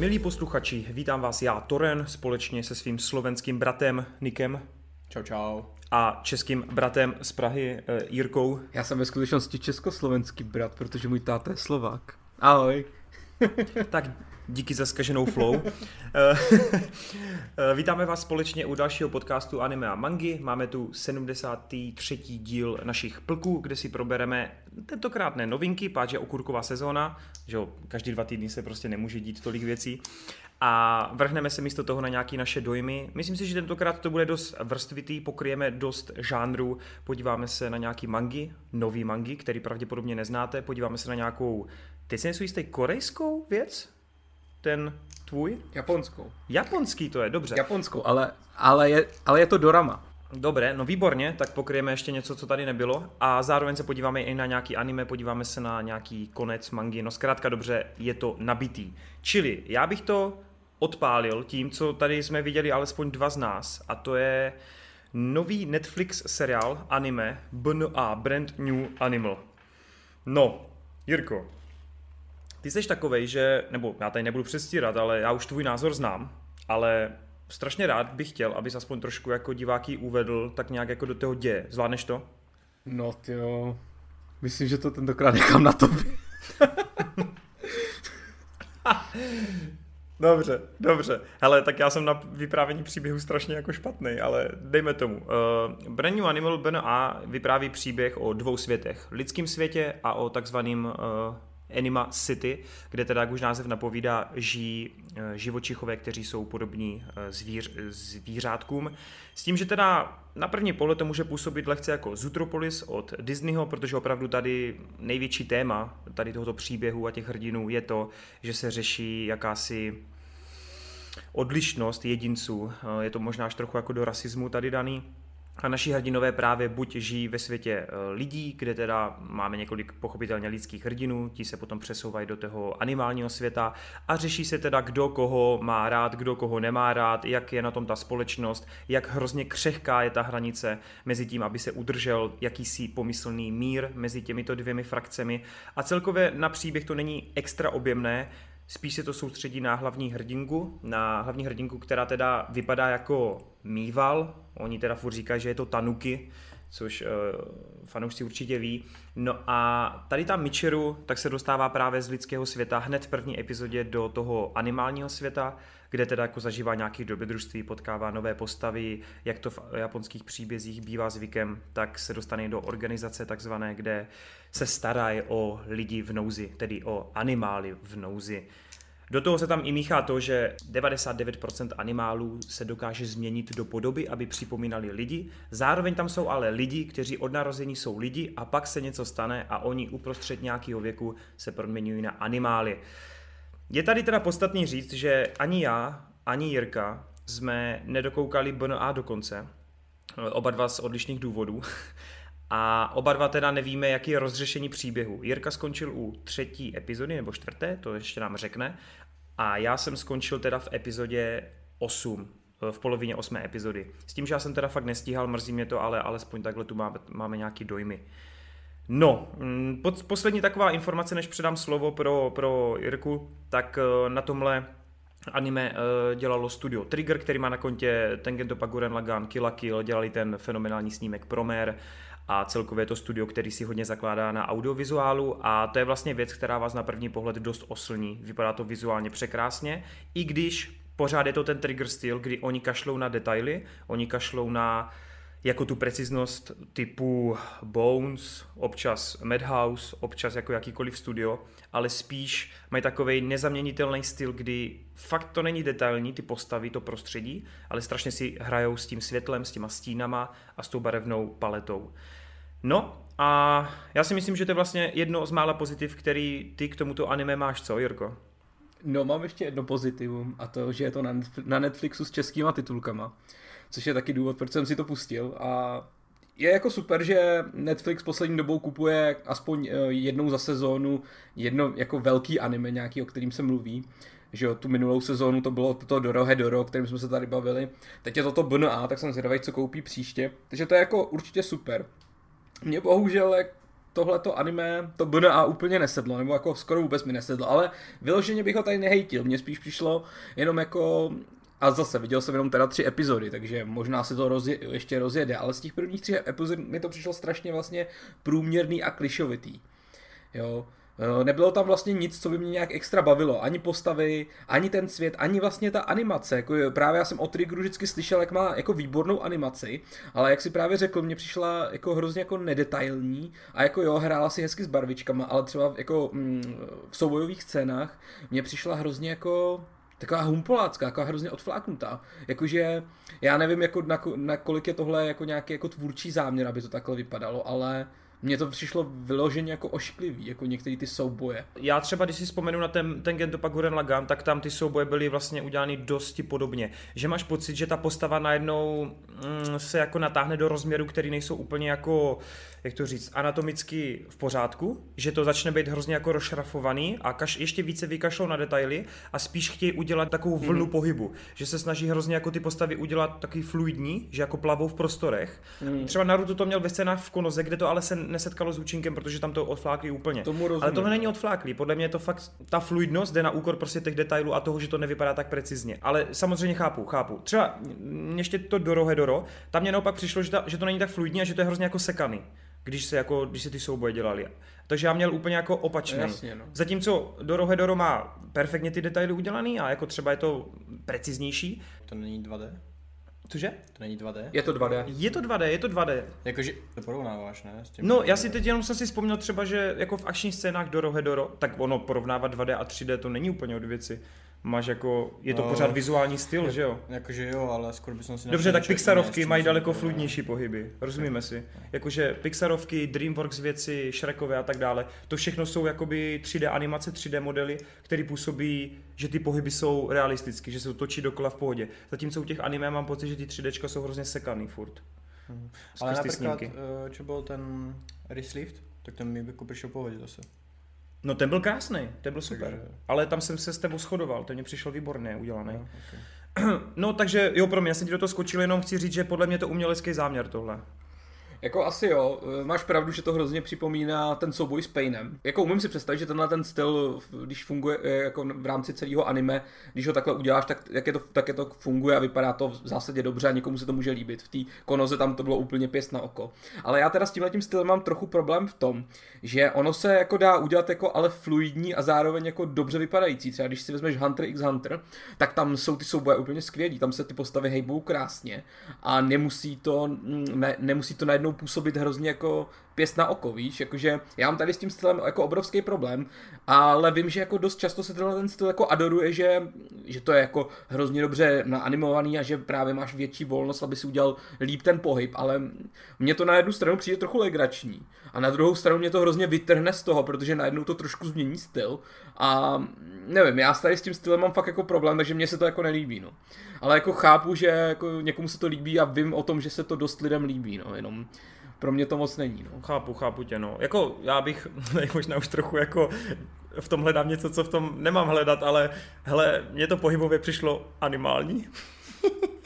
Milí posluchači, vítám vás já, Toren, společně se svým slovenským bratem Nikem Čau, čau. a českým bratem z Prahy eh, Jirkou. Já jsem ve skutečnosti československý brat, protože můj táta je Slovák. Ahoj. Tak díky za skaženou flow. Eh, eh, Vítáme vás společně u dalšího podcastu Anime a Mangy. Máme tu 73. díl našich plků, kde si probereme tentokrát ne novinky, páč je okurková sezóna, že jo, každý dva týdny se prostě nemůže dít tolik věcí. A vrhneme se místo toho na nějaké naše dojmy. Myslím si, že tentokrát to bude dost vrstvitý, pokryjeme dost žánrů, podíváme se na nějaký mangy, nový mangy, který pravděpodobně neznáte, podíváme se na nějakou, teď si nejsou jistý, korejskou věc? Ten tvůj? Japonskou. Japonský to je, dobře. Japonskou, ale, ale, je, ale je to dorama. Dobré, no výborně, tak pokryjeme ještě něco, co tady nebylo a zároveň se podíváme i na nějaký anime, podíváme se na nějaký konec mangy, no zkrátka dobře, je to nabitý. Čili já bych to odpálil tím, co tady jsme viděli alespoň dva z nás a to je nový Netflix seriál anime BNA, Brand New Animal. No, Jirko, ty jsi takovej, že, nebo já tady nebudu přestírat, ale já už tvůj názor znám, ale strašně rád bych chtěl, abys aspoň trošku jako diváký uvedl tak nějak jako do toho děje. Zvládneš to? No ty jo. Myslím, že to tentokrát nechám na tobě. Dobře, dobře. Hele, tak já jsem na vyprávění příběhu strašně jako špatný, ale dejme tomu. Uh, Brand New Animal BNA vypráví příběh o dvou světech. Lidském světě a o takzvaným uh, Anima City, kde teda, jak už název napovídá, žijí uh, živočichové, kteří jsou podobní uh, zvíř, zvířátkům. S tím, že teda na první pohled to může působit lehce jako Zootropolis od Disneyho, protože opravdu tady největší téma tady tohoto příběhu a těch hrdinů je to, že se řeší jakási odlišnost jedinců. Eh, Je to možná až trochu jako do rasismu tady daný. A naši hrdinové právě buď žijí ve světě eh, lidí, kde teda máme několik pochopitelně lidských hrdinů, ti se potom přesouvají do toho animálního světa a řeší se teda, kdo koho má rád, kdo koho nemá rád, jak je na tom ta společnost, jak hrozně křehká je ta hranice mezi tím, aby se udržel jakýsi pomyslný mír mezi těmito dvěmi frakcemi. A celkově na příběh to není extra objemné, Spíš se to soustředí na hlavní hrdinku, na hlavní hrdinku, která teda vypadá jako mýval. Oni teda furt říkají, že je to Tanuki, což uh, fanoušci určitě ví. No a tady ta Michiru tak se dostává právě z lidského světa hned v první epizodě do toho animálního světa, kde teda jako zažívá nějaké dobrodružství, potkává nové postavy, jak to v japonských příbězích bývá zvykem, tak se dostane do organizace takzvané, kde se starají o lidi v nouzi, tedy o animály v nouzi. Do toho se tam i míchá to, že 99% animálů se dokáže změnit do podoby, aby připomínali lidi. Zároveň tam jsou ale lidi, kteří od narození jsou lidi a pak se něco stane a oni uprostřed nějakého věku se proměňují na animály. Je tady teda podstatný říct, že ani já, ani Jirka jsme nedokoukali BNA do konce. Oba dva z odlišných důvodů. A oba dva teda nevíme, jaký je rozřešení příběhu. Jirka skončil u třetí epizody, nebo čtvrté, to ještě nám řekne. A já jsem skončil teda v epizodě 8, v polovině osmé epizody. S tím, že já jsem teda fakt nestíhal, mrzí mě to, ale alespoň takhle tu máme, máme nějaký dojmy. No, mm, poslední taková informace, než předám slovo pro, pro Jirku, tak eh, na tomhle anime eh, dělalo studio Trigger, který má na kontě Tengen Toppa Gurren Lagann, Kill Kill, dělali ten fenomenální snímek Promer a celkově je to studio, který si hodně zakládá na audiovizuálu a to je vlastně věc, která vás na první pohled dost oslní. Vypadá to vizuálně překrásně, i když pořád je to ten trigger styl, kdy oni kašlou na detaily, oni kašlou na jako tu preciznost typu Bones, občas Madhouse, občas jako jakýkoliv studio, ale spíš mají takový nezaměnitelný styl, kdy fakt to není detailní, ty postavy, to prostředí, ale strašně si hrajou s tím světlem, s těma stínama a s tou barevnou paletou. No a já si myslím, že to je vlastně jedno z mála pozitiv, který ty k tomuto anime máš, co Jirko? No mám ještě jedno pozitivum a to, že je to na, Netf- na Netflixu s českýma titulkama, což je taky důvod, proč jsem si to pustil a je jako super, že Netflix poslední dobou kupuje aspoň eh, jednou za sezónu jedno jako velký anime nějaký, o kterým se mluví. Že jo, tu minulou sezónu to bylo to Dorohe Doro, o kterém jsme se tady bavili. Teď je toto BNA, tak jsem zvědavý, co koupí příště. Takže to je jako určitě super. Mě bohužel tohleto anime, to BNA úplně nesedlo, nebo jako skoro vůbec mi nesedlo, ale vyloženě bych ho tady nehejtil, mně spíš přišlo jenom jako a zase viděl jsem jenom teda tři epizody, takže možná se to rozje, ještě rozjede, ale z těch prvních tří epizod mi to přišlo strašně vlastně průměrný a klišovitý. Jo, nebylo tam vlastně nic, co by mě nějak extra bavilo. Ani postavy, ani ten svět, ani vlastně ta animace. Jako právě já jsem o Triggeru vždycky slyšel, jak má jako výbornou animaci, ale jak si právě řekl, mě přišla jako hrozně jako nedetailní a jako jo, hrála si hezky s barvičkama, ale třeba jako mm, v soubojových scénách mě přišla hrozně jako taková humpolácká, taková hrozně odfláknutá. Jakože já nevím, jako na, na kolik je tohle jako nějaký jako tvůrčí záměr, aby to takhle vypadalo, ale mně to přišlo vyloženě jako ošklivý, jako některé ty souboje. Já třeba, když si vzpomenu na ten, ten Gento Guren Lagan, tak tam ty souboje byly vlastně udělány dosti podobně. Že máš pocit, že ta postava najednou mm, se jako natáhne do rozměru, který nejsou úplně jako jak to říct, anatomicky v pořádku, že to začne být hrozně jako rozšrafovaný a kaž, ještě více vykašlou na detaily a spíš chtějí udělat takovou mhm. vlnu mm. pohybu, že se snaží hrozně jako ty postavy udělat takový fluidní, že jako plavou v prostorech. Mm. Třeba Naruto to měl ve scénách v Konoze, kde to ale se nesetkalo s účinkem, protože tam to odflákli úplně. Tomu rozumím. Ale tohle není odfláklý, podle mě je to fakt, ta fluidnost jde na úkor prostě těch detailů a toho, že to nevypadá tak precizně. Ale samozřejmě chápu, chápu. Třeba ještě to Dorohedoro, tam mě naopak přišlo, že, ta, že to není tak fluidní a že to je hrozně jako sekaný když se, jako, když se ty souboje dělali. Takže já měl úplně jako opačný. Jasně, no. Zatímco Dorohedoro má perfektně ty detaily udělaný a jako třeba je to preciznější. To není 2D? Cože? To není 2D? Je to 2D. Je to 2D, je to 2D. Jakože to porovnáváš, ne? S tím no, já si teď jenom jsem si vzpomněl třeba, že jako v akčních scénách Dorohedoro, tak ono porovnávat 2D a 3D to není úplně od věci máš jako, je to no, pořád vizuální styl, je, že jo? Jakože jo, ale skoro bych si Dobře, tak Pixarovky mají daleko fluidnější pohyby, rozumíme si. Jakože Pixarovky, Dreamworks věci, Shrekové a tak dále, to všechno jsou jakoby 3D animace, 3D modely, které působí, že ty pohyby jsou realistické, že se to točí dokola v pohodě. Zatímco u těch anime mám pocit, že ty 3D jsou hrozně sekaný furt. Hmm. Ale například, uh, čo byl ten Reslift, tak ten mi jako přišel pohodě zase. No ten byl krásný, ten byl super. Takže... Ale tam jsem se s tebou shodoval, ten mě přišel výborně udělaný. No, okay. no takže jo, pro mě, já jsem ti do toho skočil, jenom chci říct, že podle mě to umělecký záměr tohle. Jako asi jo, máš pravdu, že to hrozně připomíná ten souboj s Painem. Jako umím si představit, že tenhle ten styl, když funguje eh, jako v rámci celého anime, když ho takhle uděláš, tak, jak je to, tak je to funguje a vypadá to v zásadě dobře a někomu se to může líbit. V té konoze tam to bylo úplně pěst na oko. Ale já teda s tímhle tím stylem mám trochu problém v tom, že ono se jako dá udělat jako ale fluidní a zároveň jako dobře vypadající. Třeba když si vezmeš Hunter x Hunter, tak tam jsou ty souboje úplně skvělí, tam se ty postavy hejbou krásně a nemusí to, mm, ne, nemusí to najednou najednou působit hrozně jako pěst na oko, víš, jakože já mám tady s tím stylem jako obrovský problém, ale vím, že jako dost často se tenhle ten styl jako adoruje, že, že to je jako hrozně dobře naanimovaný a že právě máš větší volnost, aby si udělal líp ten pohyb, ale mně to na jednu stranu přijde trochu legrační a na druhou stranu mě to hrozně vytrhne z toho, protože najednou to trošku změní styl a nevím, já tady s tím stylem mám fakt jako problém, takže mně se to jako nelíbí, no. Ale jako chápu, že jako někomu se to líbí a vím o tom, že se to dost lidem líbí, no, jenom pro mě to moc není. No. Chápu, chápu tě, no. Jako já bych možná už trochu jako v tom hledám něco, co v tom nemám hledat, ale hele, mně to pohybově přišlo animální.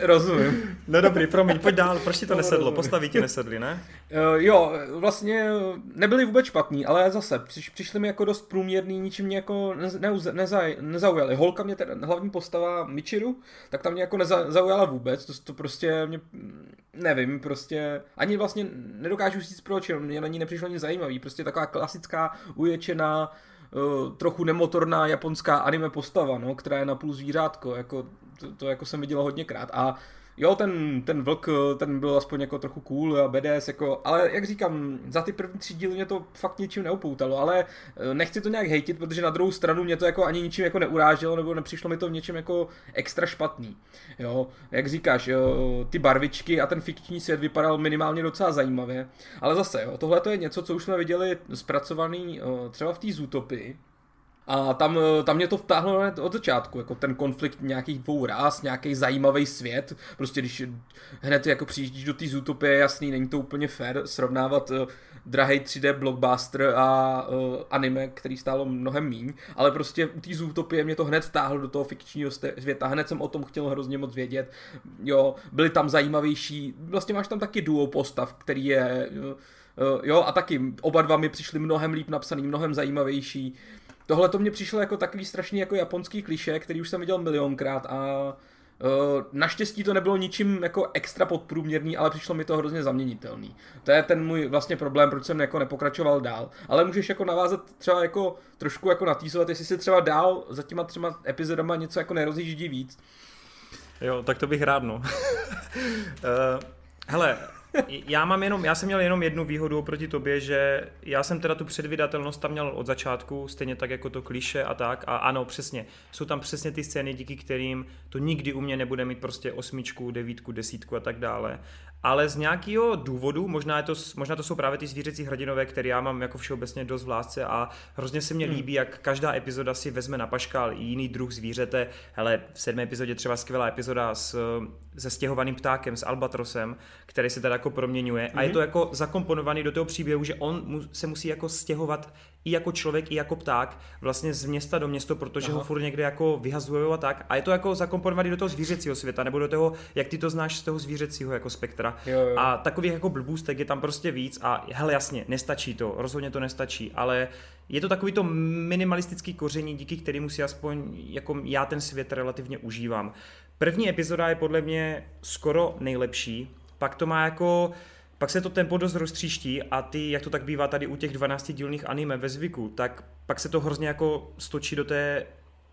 Rozumím. No dobrý, promiň, pojď dál, proč ti to no, nesedlo? Rozumím. Postaví ti nesedli, ne? Uh, jo, vlastně nebyli vůbec špatní, ale zase přiš, přišli mi jako dost průměrný, ničím mě jako neza, neza, nezaujali. Holka mě teda, hlavní postava Michiru, tak tam mě jako nezaujala vůbec, to, to prostě mě, nevím, prostě ani vlastně nedokážu říct proč, mě na ní nepřišlo nic zajímavý, prostě taková klasická uječená uh, trochu nemotorná japonská anime postava, no, která je na půl zvířátko, jako to, to jako jsem viděl hodněkrát a jo, ten, ten vlk, ten byl aspoň jako trochu cool a BDS, jako, ale jak říkám, za ty první tři díly mě to fakt ničím neupoutalo, ale eh, nechci to nějak hejtit, protože na druhou stranu mě to jako ani ničím jako neuráželo, nebo nepřišlo mi to v něčem jako extra špatný. Jo, jak říkáš, jo, ty barvičky a ten fikční svět vypadal minimálně docela zajímavě, ale zase, jo, tohle to je něco, co už jsme viděli zpracovaný eh, třeba v té Zootopii, a tam, eh, tam mě to vtáhlo od začátku, jako ten konflikt nějakých dvou rás, nějaký zajímavý svět. Prostě když hned jako přijíždíš do té Zootopie, jasný, není to úplně fair srovnávat uh, drahý 3D blockbuster a uh, anime, který stálo mnohem míň, ale prostě u té Zootopie mě to hned vtáhlo do toho fikčního světa, hned jsem o tom chtěl hrozně moc vědět. Jo, byly tam zajímavější, vlastně máš tam taky duo postav, který je uh, Uh, jo, a taky oba dva mi přišli mnohem líp napsaný, mnohem zajímavější. Tohle to mě přišlo jako takový strašný jako japonský kliše, který už jsem viděl milionkrát a Uh, naštěstí to nebylo ničím jako extra podprůměrný, ale přišlo mi to hrozně zaměnitelný. To je ten můj vlastně problém, proč jsem jako nepokračoval dál. Ale můžeš jako navázat třeba jako trošku jako natýzovat, jestli si třeba dál za těma třema epizodama něco jako nerozjíždí víc. Jo, tak to bych rád, no. uh, hele, já mám jenom, já jsem měl jenom jednu výhodu oproti tobě, že já jsem teda tu předvydatelnost tam měl od začátku, stejně tak jako to kliše a tak. A ano, přesně, jsou tam přesně ty scény, díky kterým to nikdy u mě nebude mít prostě osmičku, devítku, desítku a tak dále ale z nějakého důvodu, možná, je to, možná to jsou právě ty zvířecí hrdinové, které já mám jako všeobecně dost v lásce a hrozně se mně hmm. líbí, jak každá epizoda si vezme na paškal jiný druh zvířete. Hele, v sedmé epizodě třeba skvělá epizoda s, se stěhovaným ptákem, s albatrosem, který se teda jako proměňuje hmm. a je hmm. to jako zakomponovaný do toho příběhu, že on mu, se musí jako stěhovat i jako člověk, i jako pták vlastně z města do města, protože Aha. ho furt někde jako vyhazují a tak. A je to jako zakomponovaný do toho zvířecího světa, nebo do toho, jak ty to znáš z toho zvířecího jako spektra. Jo, jo. A takových jako blbůstek je tam prostě víc a hele jasně, nestačí to, rozhodně to nestačí, ale je to takový to minimalistický koření, díky kterému si aspoň jako já ten svět relativně užívám. První epizoda je podle mě skoro nejlepší, pak to má jako pak se to tempo dost roztříští a ty, jak to tak bývá tady u těch 12 dílných anime ve zvyku, tak pak se to hrozně jako stočí do té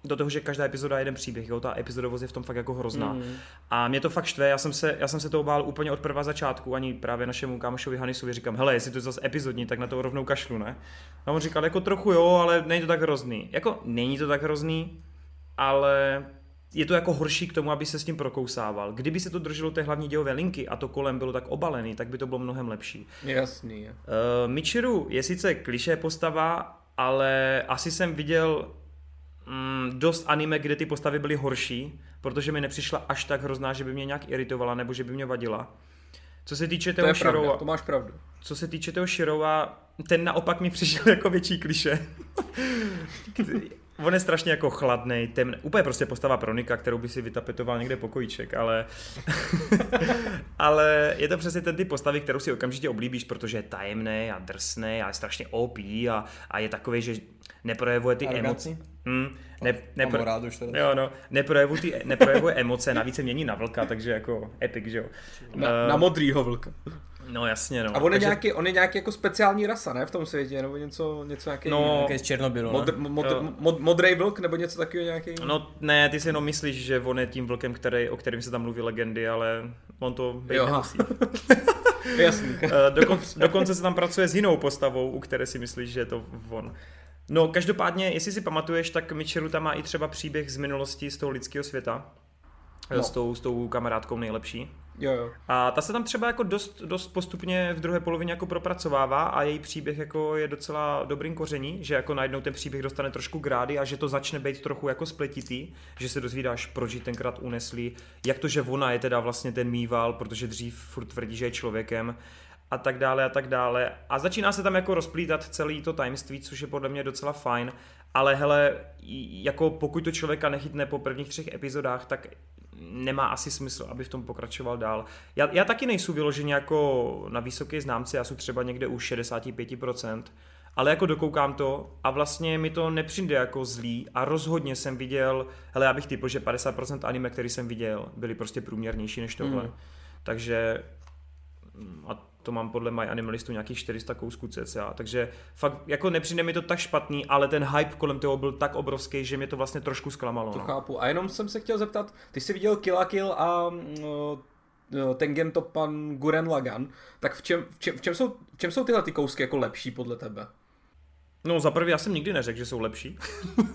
do toho, že každá epizoda je jeden příběh, jo, ta epizodovost je v tom fakt jako hrozná. Mm. A mě to fakt štve, já jsem se, já jsem se toho bál úplně od prvá začátku, ani právě našemu kámošovi Hanisovi říkám, hele, jestli to je zase epizodní, tak na to rovnou kašlu, ne? A on říkal, jako trochu jo, ale není to tak hrozný. Jako není to tak hrozný, ale je to jako horší k tomu, aby se s tím prokousával. Kdyby se to drželo té hlavní dějové linky a to kolem bylo tak obalený, tak by to bylo mnohem lepší. Jasný. Je. Uh, Michiru je sice kliše postava, ale asi jsem viděl mm, dost anime, kde ty postavy byly horší, protože mi nepřišla až tak hrozná, že by mě nějak iritovala nebo že by mě vadila. Co se týče toho to Shirova, pravda, to máš pravdu. Co se týče toho Shirova, ten naopak mi přišel jako větší kliše. On je strašně jako chladný, temný, úplně prostě postava Pronika, kterou by si vytapetoval někde pokojíček, ale, ale je to přesně ten typ postavy, kterou si okamžitě oblíbíš, protože je tajemný a drsný a je strašně OP a, a je takový, že neprojevuje ty emoce. Hmm, ne, nepro... rád už teda. Jo, no, neprojevuje, ty, neprojevuje emoce, navíc se mění na vlka, takže jako epic, že jo. Na, uh, na modrýho vlka. No jasně, no. A on je, Takže... nějaký, on je nějaký jako speciální rasa, ne, v tom světě, nebo něco, něco nějaký... No, nějaký z Černobylu, mod, mod, mod, modrý vlk, nebo něco takového nějaký... No ne, ty si jenom myslíš, že on je tím vlkem, který, o kterém se tam mluví legendy, ale on to být jo. nemusí. Jasný. Eh, dokonce, dokonce se tam pracuje s jinou postavou, u které si myslíš, že je to on. No, každopádně, jestli si pamatuješ, tak Michiru tam má i třeba příběh z minulosti z toho lidského světa. No. S, tou, s tou kamarádkou nejlepší. Jo, jo. A ta se tam třeba jako dost, dost postupně v druhé polovině jako propracovává a její příběh jako je docela dobrým koření, že jako najednou ten příběh dostane trošku grády a že to začne být trochu jako spletitý, že se dozvídáš, proč ji tenkrát unesli, jak to, že ona je teda vlastně ten mýval, protože dřív furt tvrdí, že je člověkem a tak dále a tak dále. A začíná se tam jako rozplítat celý to tajemství, což je podle mě docela fajn, ale hele, jako pokud to člověka nechytne po prvních třech epizodách, tak nemá asi smysl, aby v tom pokračoval dál. Já, já taky nejsou vyloženě jako na vysoké známce, já jsem třeba někde u 65%, ale jako dokoukám to a vlastně mi to nepřijde jako zlý a rozhodně jsem viděl, hele já bych typl, že 50% anime, který jsem viděl, byly prostě průměrnější než tohle. Mm. Takže a to mám podle My Animalistu nějakých 400 kousků cca, takže fakt jako nepřijde mi to tak špatný, ale ten hype kolem toho byl tak obrovský, že mě to vlastně trošku zklamalo. To no. chápu. A jenom jsem se chtěl zeptat, ty jsi viděl Kill a Kill a uh, Tengen Topan Guren Lagan, tak v čem, v čem, v čem, jsou, v čem jsou tyhle ty kousky jako lepší podle tebe? No za prvé já jsem nikdy neřekl, že jsou lepší.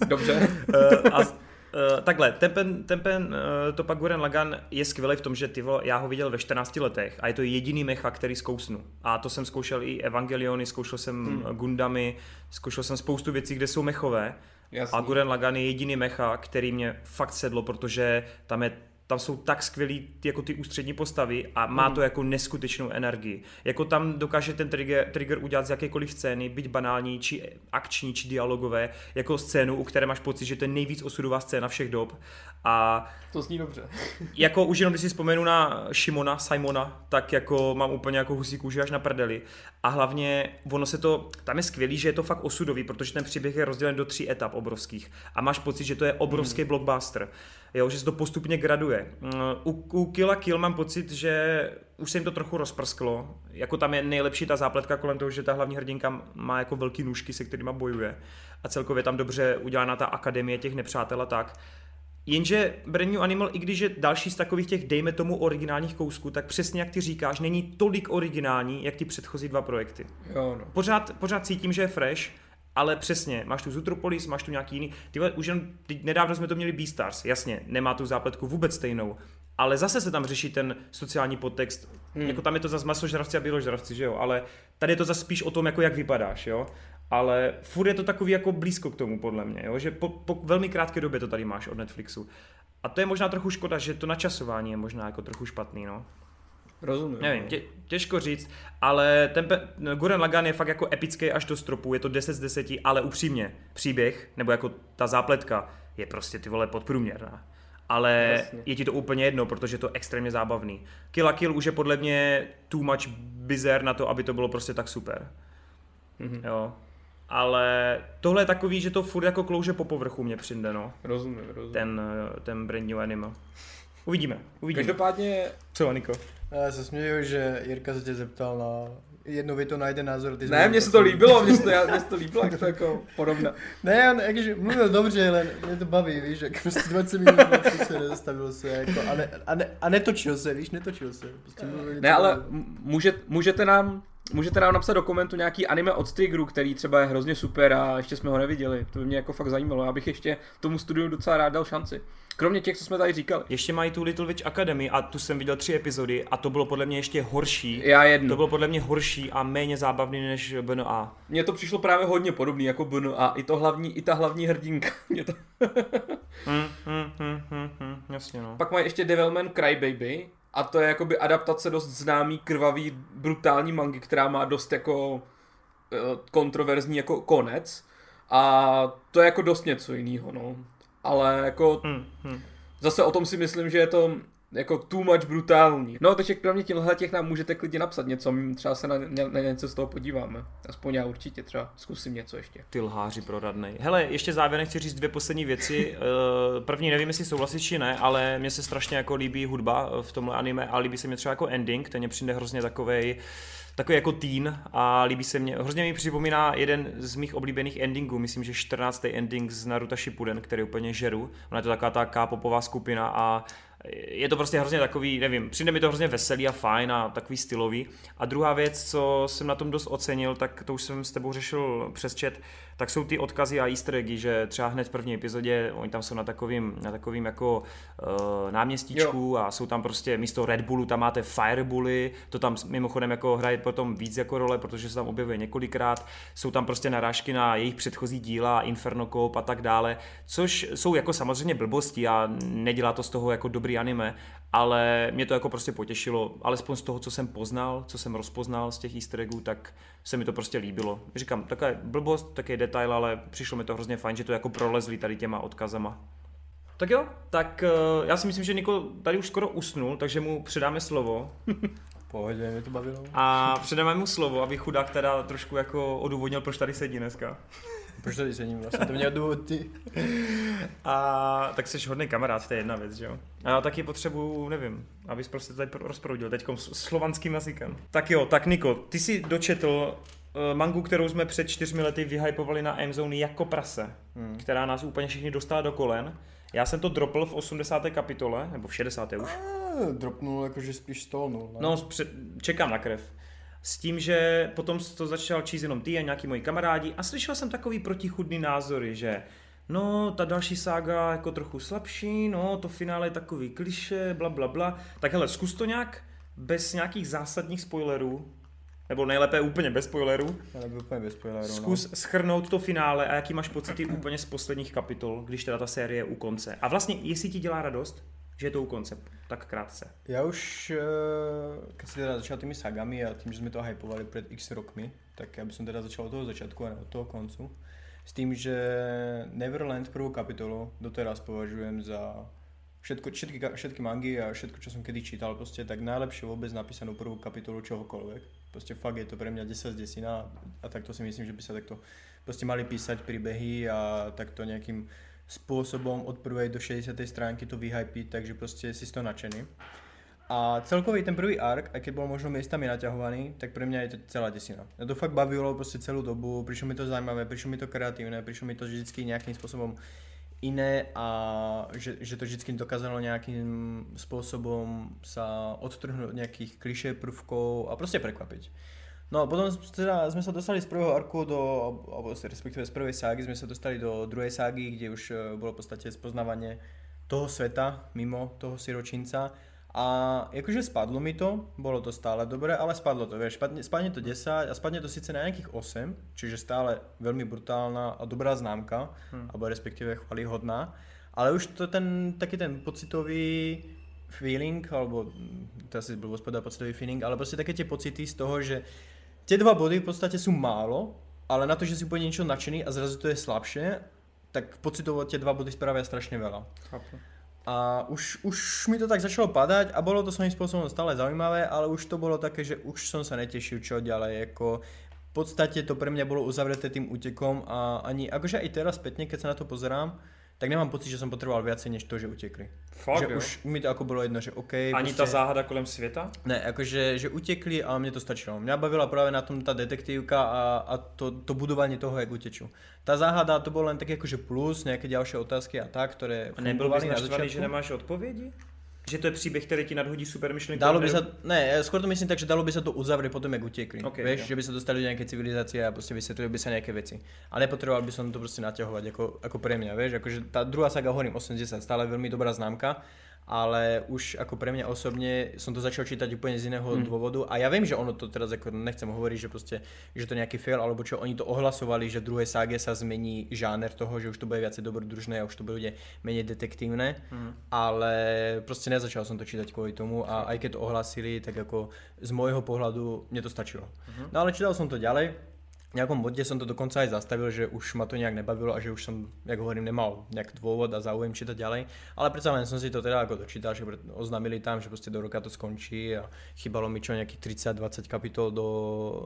Dobře. uh, a Uh, takhle, Tempen, Tempen uh, to pak Guren Lagan je skvělý v tom, že ty já ho viděl ve 14 letech a je to jediný mecha, který zkousnu. A to jsem zkoušel i Evangeliony, zkoušel jsem hmm. Gundamy, zkoušel jsem spoustu věcí, kde jsou mechové. Jasný. A Guren Lagan je jediný mecha, který mě fakt sedlo, protože tam je tam jsou tak skvělí jako ty ústřední postavy a má mm. to jako neskutečnou energii. Jako tam dokáže ten trigger, trigger udělat z jakékoliv scény, byť banální, či akční, či dialogové, jako scénu, u které máš pocit, že to je nejvíc osudová scéna všech dob. A to zní dobře. jako už jenom když si vzpomenu na Šimona, Simona, tak jako mám úplně jako husí kůži až na prdeli. A hlavně ono se to, tam je skvělý, že je to fakt osudový, protože ten příběh je rozdělen do tří etap obrovských. A máš pocit, že to je obrovský hmm. blockbuster jo, že se to postupně graduje. Mm, u, u Kill Kill mám pocit, že už se jim to trochu rozprsklo. Jako tam je nejlepší ta zápletka kolem toho, že ta hlavní hrdinka má jako velký nůžky, se kterými bojuje. A celkově tam dobře udělána ta akademie těch nepřátel a tak. Jenže Brand New Animal, i když je další z takových těch, dejme tomu, originálních kousků, tak přesně jak ty říkáš, není tolik originální, jak ty předchozí dva projekty. Jo, no. pořád, pořád cítím, že je fresh, ale přesně, máš tu Zutropolis, máš tu nějaký jiný, ty už jen, teď nedávno jsme to měli Beastars, jasně, nemá tu zápletku vůbec stejnou, ale zase se tam řeší ten sociální podtext, hmm. jako tam je to zase masožravci a bíložravci, že jo, ale tady je to zase spíš o tom, jako jak vypadáš, jo, ale furt je to takový jako blízko k tomu, podle mě, jo? že po, po velmi krátké době to tady máš od Netflixu. A to je možná trochu škoda, že to načasování je možná jako trochu špatný, no. Rozumím. Nevím, tě, těžko říct, ale ten pe- Guren Lagan je fakt jako epický až do stropu, je to 10 z 10, ale upřímně, příběh, nebo jako ta zápletka, je prostě ty vole podprůměrná. Ale Jasně. je ti to úplně jedno, protože je to extrémně zábavný. Kill a Kill už je podle mě too much bizar na to, aby to bylo prostě tak super. Mm-hmm. Jo. Ale tohle je takový, že to furt jako klouže po povrchu mě přijde, no. Rozumím, rozumím. Ten, ten brand new animal. Uvidíme, uvidíme. Každopádně... Co, Niko? Já se směju, že Jirka se tě zeptal na jednu větu najde názor. Ty ne, mně se to líbilo, mně se to, já, mně se to líbilo, jak to jako podobné. Ne, on jakože mluvil dobře, ale mě to baví, víš, jak prostě 20 minut se nezastavil se, jako, a, ne, a, ne, a netočil se, víš, netočil se. Prostě ne, ale může, můžete nám Můžete nám napsat do komentu nějaký anime od Tigru, který třeba je hrozně super a ještě jsme ho neviděli. To by mě jako fakt zajímalo. Já bych ještě tomu studiu docela rád dal šanci. Kromě těch, co jsme tady říkali. Ještě mají tu Little Witch Academy a tu jsem viděl tři epizody a to bylo podle mě ještě horší. Já jedno. To bylo podle mě horší a méně zábavný než BNA. Mně to přišlo právě hodně podobný jako BNA. I to hlavní, i ta hlavní hrdinka. Mě to... hmm, hmm, hmm, hmm, hmm, jasně no. Pak mají ještě Devilman Crybaby, a to je jakoby adaptace dost známý, krvavý, brutální mangy, která má dost jako eh, kontroverzní jako konec. A to je jako dost něco jiného, no. Ale jako hmm, hmm. zase o tom si myslím, že je to jako too much brutální. No, takže kromě těchto těch nám můžete klidně napsat něco, třeba se na, na, na něco z toho podíváme. Aspoň já určitě třeba zkusím něco ještě. Ty lháři proradnej. Hele, ještě závěrem chci říct dvě poslední věci. Eh, první nevím, jestli souhlasit či ne, ale mně se strašně jako líbí hudba v tomhle anime a líbí se mi třeba jako ending, ten mě přijde hrozně takovej takový jako teen a líbí se mě, hrozně mi připomíná jeden z mých oblíbených endingů, myslím, že 14. ending z Naruto Shippuden, který úplně žeru. Ona je to taková ta K-popová skupina a je to prostě hrozně takový, nevím, přijde mi to hrozně veselý a fajn a takový stylový. A druhá věc, co jsem na tom dost ocenil, tak to už jsem s tebou řešil přes chat, tak jsou ty odkazy a easter eggy, že třeba hned v první epizodě, oni tam jsou na takovým, na takovým jako uh, náměstíčku jo. a jsou tam prostě místo Red Bullu, tam máte Firebully, to tam mimochodem jako hraje potom víc jako role, protože se tam objevuje několikrát, jsou tam prostě narážky na jejich předchozí díla, Inferno Coop a tak dále, což jsou jako samozřejmě blbosti a nedělá to z toho jako dobrý anime, ale mě to jako prostě potěšilo, alespoň z toho, co jsem poznal, co jsem rozpoznal z těch easter eggů, tak se mi to prostě líbilo. Říkám, taková blbost, takový detail, ale přišlo mi to hrozně fajn, že to jako prolezli tady těma odkazama. Tak jo, tak uh, já si myslím, že Niko tady už skoro usnul, takže mu předáme slovo. Pohodě, mě to bavilo. A předáme mu slovo, aby chudák teda trošku jako odůvodnil, proč tady sedí dneska. Proč tady sedím? Vlastně to měl důvod ty. A tak jsi hodný kamarád, to je jedna věc, že jo? A taky potřebuju, nevím, abys prostě tady rozproudil teďkom slovanským jazykem. Tak jo, tak Niko, ty jsi dočetl uh, mangu, kterou jsme před čtyřmi lety vyhypovali na M-Zone jako prase, hmm. která nás úplně všichni dostala do kolen. Já jsem to dropl v 80. kapitole, nebo v 60. už. A, dropnul jakože spíš stolnul. Ne? No, před, čekám na krev s tím, že potom to začal číst jenom ty a nějaký moji kamarádi a slyšel jsem takový protichudný názory, že no, ta další sága jako trochu slabší, no, to finále je takový kliše, bla, bla, bla. Tak hele, zkus to nějak bez nějakých zásadních spoilerů, nebo nejlépe úplně bez spoilerů. Ale úplně bez spoilerů, no. Zkus no. schrnout to finále a jaký máš pocity úplně z posledních kapitol, když teda ta série je u konce. A vlastně, jestli ti dělá radost, že je to u konce, tak krátce. Já už, eh, keď si teda začal tými sagami a tím, že jsme to hypovali před x rokmi, tak já bych teda začal od toho začátku a od toho koncu. S tým, že Neverland prvú kapitolu doteraz považujem za všetko, všetky, všetky mangy a všetko, čo som kedy čítal, prostě tak najlepšie vôbec napísanú prvú kapitolu čohokoľvek. Prostě fakt je to pre mňa 10 z 10 a, a takto si myslím, že by sa takto prostě mali písať príbehy a takto nejakým spôsobom od prvej do 60. stránky to vyhypiť, takže prostě si toho nadšený. A celkový ten prvý ark, aj keď bol možno miestami naťahovaný, tak pre mňa je to celá desina. Ja to fakt bavilo prostě celú dobu, prišlo mi to zaujímavé, prišlo mi to kreatívne, prišlo mi to vždycky nejakým spôsobom iné a že, že to vždycky dokázalo nejakým spôsobom sa odtrhnúť od nejakých klišé prvkov a prostě prekvapiť. No a potom teda sme sa dostali z prvého arku do, alebo respektíve z prvej ságy sme sa dostali do druhej ságy, kde už eh, bolo v podstate spoznávanie toho sveta mimo toho siročinca a jakože spadlo mi to, bolo to stále dobré, ale spadlo to, vieš, spadne, spadne to 10 a spadne to sice na nejakých 8, čiže stále veľmi brutálna a dobrá známka, hmm. alebo respektíve chvalihodná, ale už to ten, taký ten pocitový feeling, alebo to asi byl povedať pocitový feeling, ale prostě také tie pocity z toho, že tie dva body v podstate sú málo, ale na to, že si úplně niečo nadšený a zrazu to je slabšie, tak pocitovo tie dva body spravia strašne veľa. Chápu. A už, už mi to tak začalo padať a bolo to svojím spôsobom stále zaujímavé, ale už to bolo také, že už som sa netešil čo ďalej, ako v podstate to pre mňa bolo uzavreté tým útekom a ani, akože aj teraz spätne, keď sa na to pozerám, tak nemám pocit, že som potreboval viacej než to, že utekli. Fakt, že jo? už mi to ako bylo jedno, že OK. Ani prostě, ta záhada kolem světa? Ne, akože, že utekli, ale mne to stačilo. Mňa bavila práve na tom tá detektívka a, a to, to budovanie toho, jak utečú. Tá záhada to bolo len také akože plus, nejaké ďalšie otázky a tak, ktoré A nebyl bys na naštvaný, začiatku. že nemáš odpovědi? Že to je příběh, který ti nadhodí super myšlenku? Dalo by sa, ne, skôr to myslím tak, že dalo by sa to uzavrieť potom, jak utekli. Ok, Vieš, jo. že by sa dostali do nejakej civilizácie a prostě vysvetlili by sa nejaké veci. A nepotreboval by som to prostě naťahovať ako, ako pre mňa, vieš, akože tá druhá saga hovorím 80, stále veľmi dobrá známka, ale už ako pre mňa osobne som to začal čítať úplne z iného hmm. dôvodu a ja viem, že ono to teraz ako nechcem hovoriť, že prostě, že to nejaký fail, alebo čo oni to ohlasovali, že v druhej ságe sa zmení žáner toho, že už to bude viacej dobrodružné a už to bude menej detektívne, hmm. ale prostě nezačal som to čítať kvôli tomu a aj keď to ohlasili, tak ako z môjho pohľadu mne to stačilo. Hmm. No ale čítal som to ďalej, v nejakom bode som to dokonca aj zastavil, že už ma to nejak nebavilo a že už som, jak hovorím, nemal nejak dôvod a záujem čítať ďalej. Ale predsa len som si to teda ako dočítal, že oznámili tam, že prostě do roka to skončí a chybalo mi čo nejakých 30-20 kapitol do,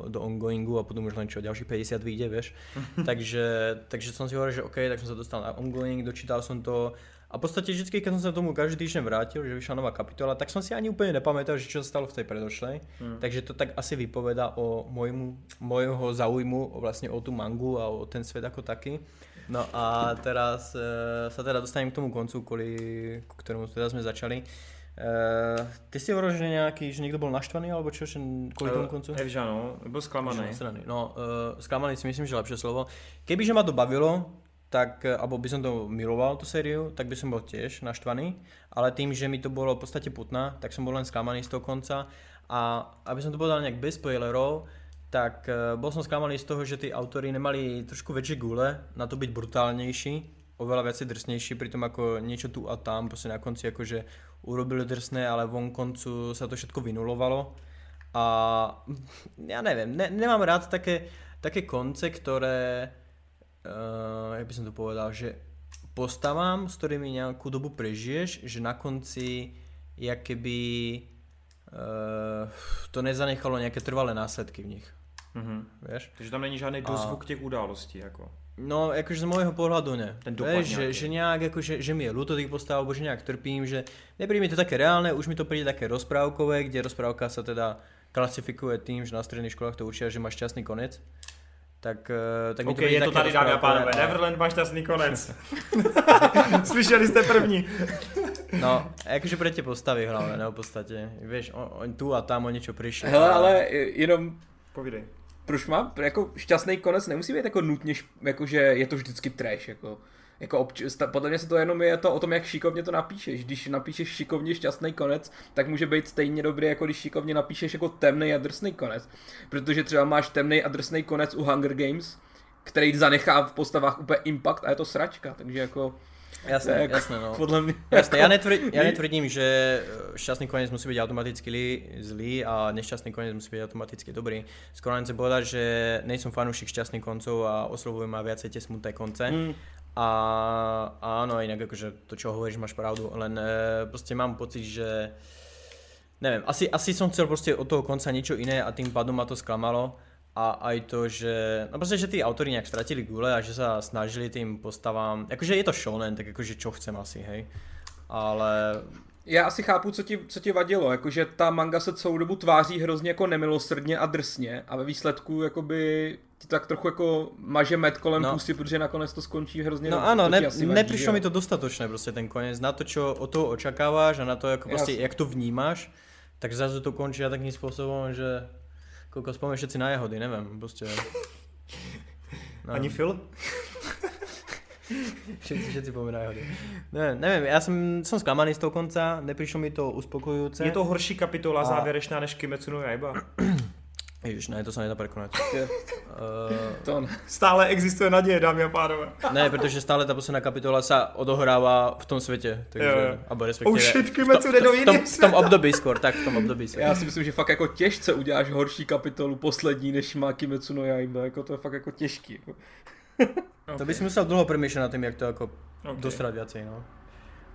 do ongoingu a potom už len čo ďalších 50 vyjde, vieš. takže, takže som si hovoril, že OK, tak som sa dostal na ongoing, dočítal som to a v podstate vždycky, keď som sa tomu každý týždeň vrátil, že vyšla nová kapitola, tak som si ani úplne nepamätal, že čo sa stalo v tej predošlej. Hmm. Takže to tak asi vypoveda o môjmu, môjho záujmu o vlastne o tú mangu a o ten svet ako taký. No a teraz e, sa teda dostanem k tomu koncu, kvôli k ktorému teda sme začali. E, ty si hovoril, že nejaký, že niekto bol naštvaný, alebo čo, že kvôli tomu koncu? Evža, no, byl zklamaný. No, uh, sklamaný si myslím, že lepšie slovo. Kebyže ma to bavilo, tak, eh, alebo by som to miloval, tú sériu, tak by som bol tiež naštvaný, ale tým, že mi to bolo v podstate putná, tak som bol len sklamaný z toho konca a aby som to povedal nejak bez spoilerov, tak uh, bol som sklamaný z toho, že tí autory nemali trošku väčšie gule na to byť brutálnejší, oveľa viacej drsnejší, pritom ako niečo tu a tam, prostě na konci akože urobili drsné, ale vonkoncu sa to všetko vynulovalo. A ja neviem, ne, nemám rád také, také konce, ktoré, uh, jak by som to povedal, že postavám, s ktorými nejakú dobu prežiješ, že na konci jak keby uh, to nezanechalo nejaké trvalé následky v nich. Mhm. Vieš? Takže tam není žádný dozvuk těch událostí, jako. No, akože z môjho pohľadu ne. Ten dopad Vieš, že, že nejak, akože, že mi je ľúto tých postav, alebo že nejak trpím, že nepríde mi to také reálne, už mi to príde také rozprávkové, kde rozprávka sa teda klasifikuje tým, že na stredných školách to učia, že má šťastný konec. Tak, eh, tak mi OK, príde je to tady, dámy a pánové. Neverland má šťastný konec. Slyšeli jste první. No, akože pre tie postavy hlavne, ne, v podstate. Vieš, on, on tu a tam o niečo prišli. Hele, ale jenom Povídej. proč má, jako šťastný konec nemusí být jako nutně, jako že je to vždycky trash, jako, jako obč- sta- podle mě se to jenom je to o tom, jak šikovně to napíšeš. Když napíšeš šikovně šťastný konec, tak může být stejně dobrý, jako když šikovně napíšeš jako temný a drsný konec. Protože třeba máš temný a drsný konec u Hunger Games, který zanechá v postavách úplně impact a je to sračka, takže jako Jasné, Tak, jasné, no. Podle mě. Jasné, já, jako- netvrdím, já netvrdím, že eh, šťastný koniec musí být automaticky zlý a nešťastný koniec musí být automaticky dobrý. Skoro len chcem povedať, že nejsem fanúšik šťastných koncov a oslovujem ma viacej tie smutné konce. Mm. A, a áno, inak akože to, čo hovoríš, máš pravdu, len e, proste mám pocit, že neviem, asi, asi som chcel proste od toho konca niečo iné a tým pádom ma to sklamalo. A aj to, že, no proste, že tí autori nejak stratili gule a že sa snažili tým postavám, akože je to shonen, tak akože čo chcem asi, hej, ale Já asi chápu, co ti, co ti vadilo, jakože ta manga se celou dobu tváří hrozně jako nemilosrdně a drsně a ve výsledku jakoby tak trochu jako maže med kolem No. pusy, protože nakonec to skončí hrozně No dobře, to ne, vadí, neprišlo že mi to dostatočné proste ten koniec, na to, čo od toho očakáváš a na to, ako proste, Jasne. jak to vnímaš, tak zrazu to končí takým spôsobom, že koľko spomínaš všetci na jahody, neviem, proste. No. Ani Phil? Všetci, všetci pomínajú jahody. Ne, neviem, ja som, som sklamaný z toho konca, neprišlo mi to uspokojujúce. Je to horší kapitola A- závěrečná než Kimetsu no Yaiba? Ježiš, ne, to sa nedá prekonať. Je- Uh, To ne. Stále existuje naděje, dámy a pánové. ne, pretože stále tá posledná kapitola sa odohráva v tom svete, takže, Jo, jo. Oh v, to, Kimetsu v, jde do to, v, tom, jiného v tom období skôr, tak v tom období sa. Já si myslím, že fakt jako těžce uděláš horší kapitolu poslední, než má Kimetsu no Yaiba, jako to je fakt jako těžký. Jako. To by si musel dlho premýšľať nad tým, jak to ako Okay. dostať viacej, no.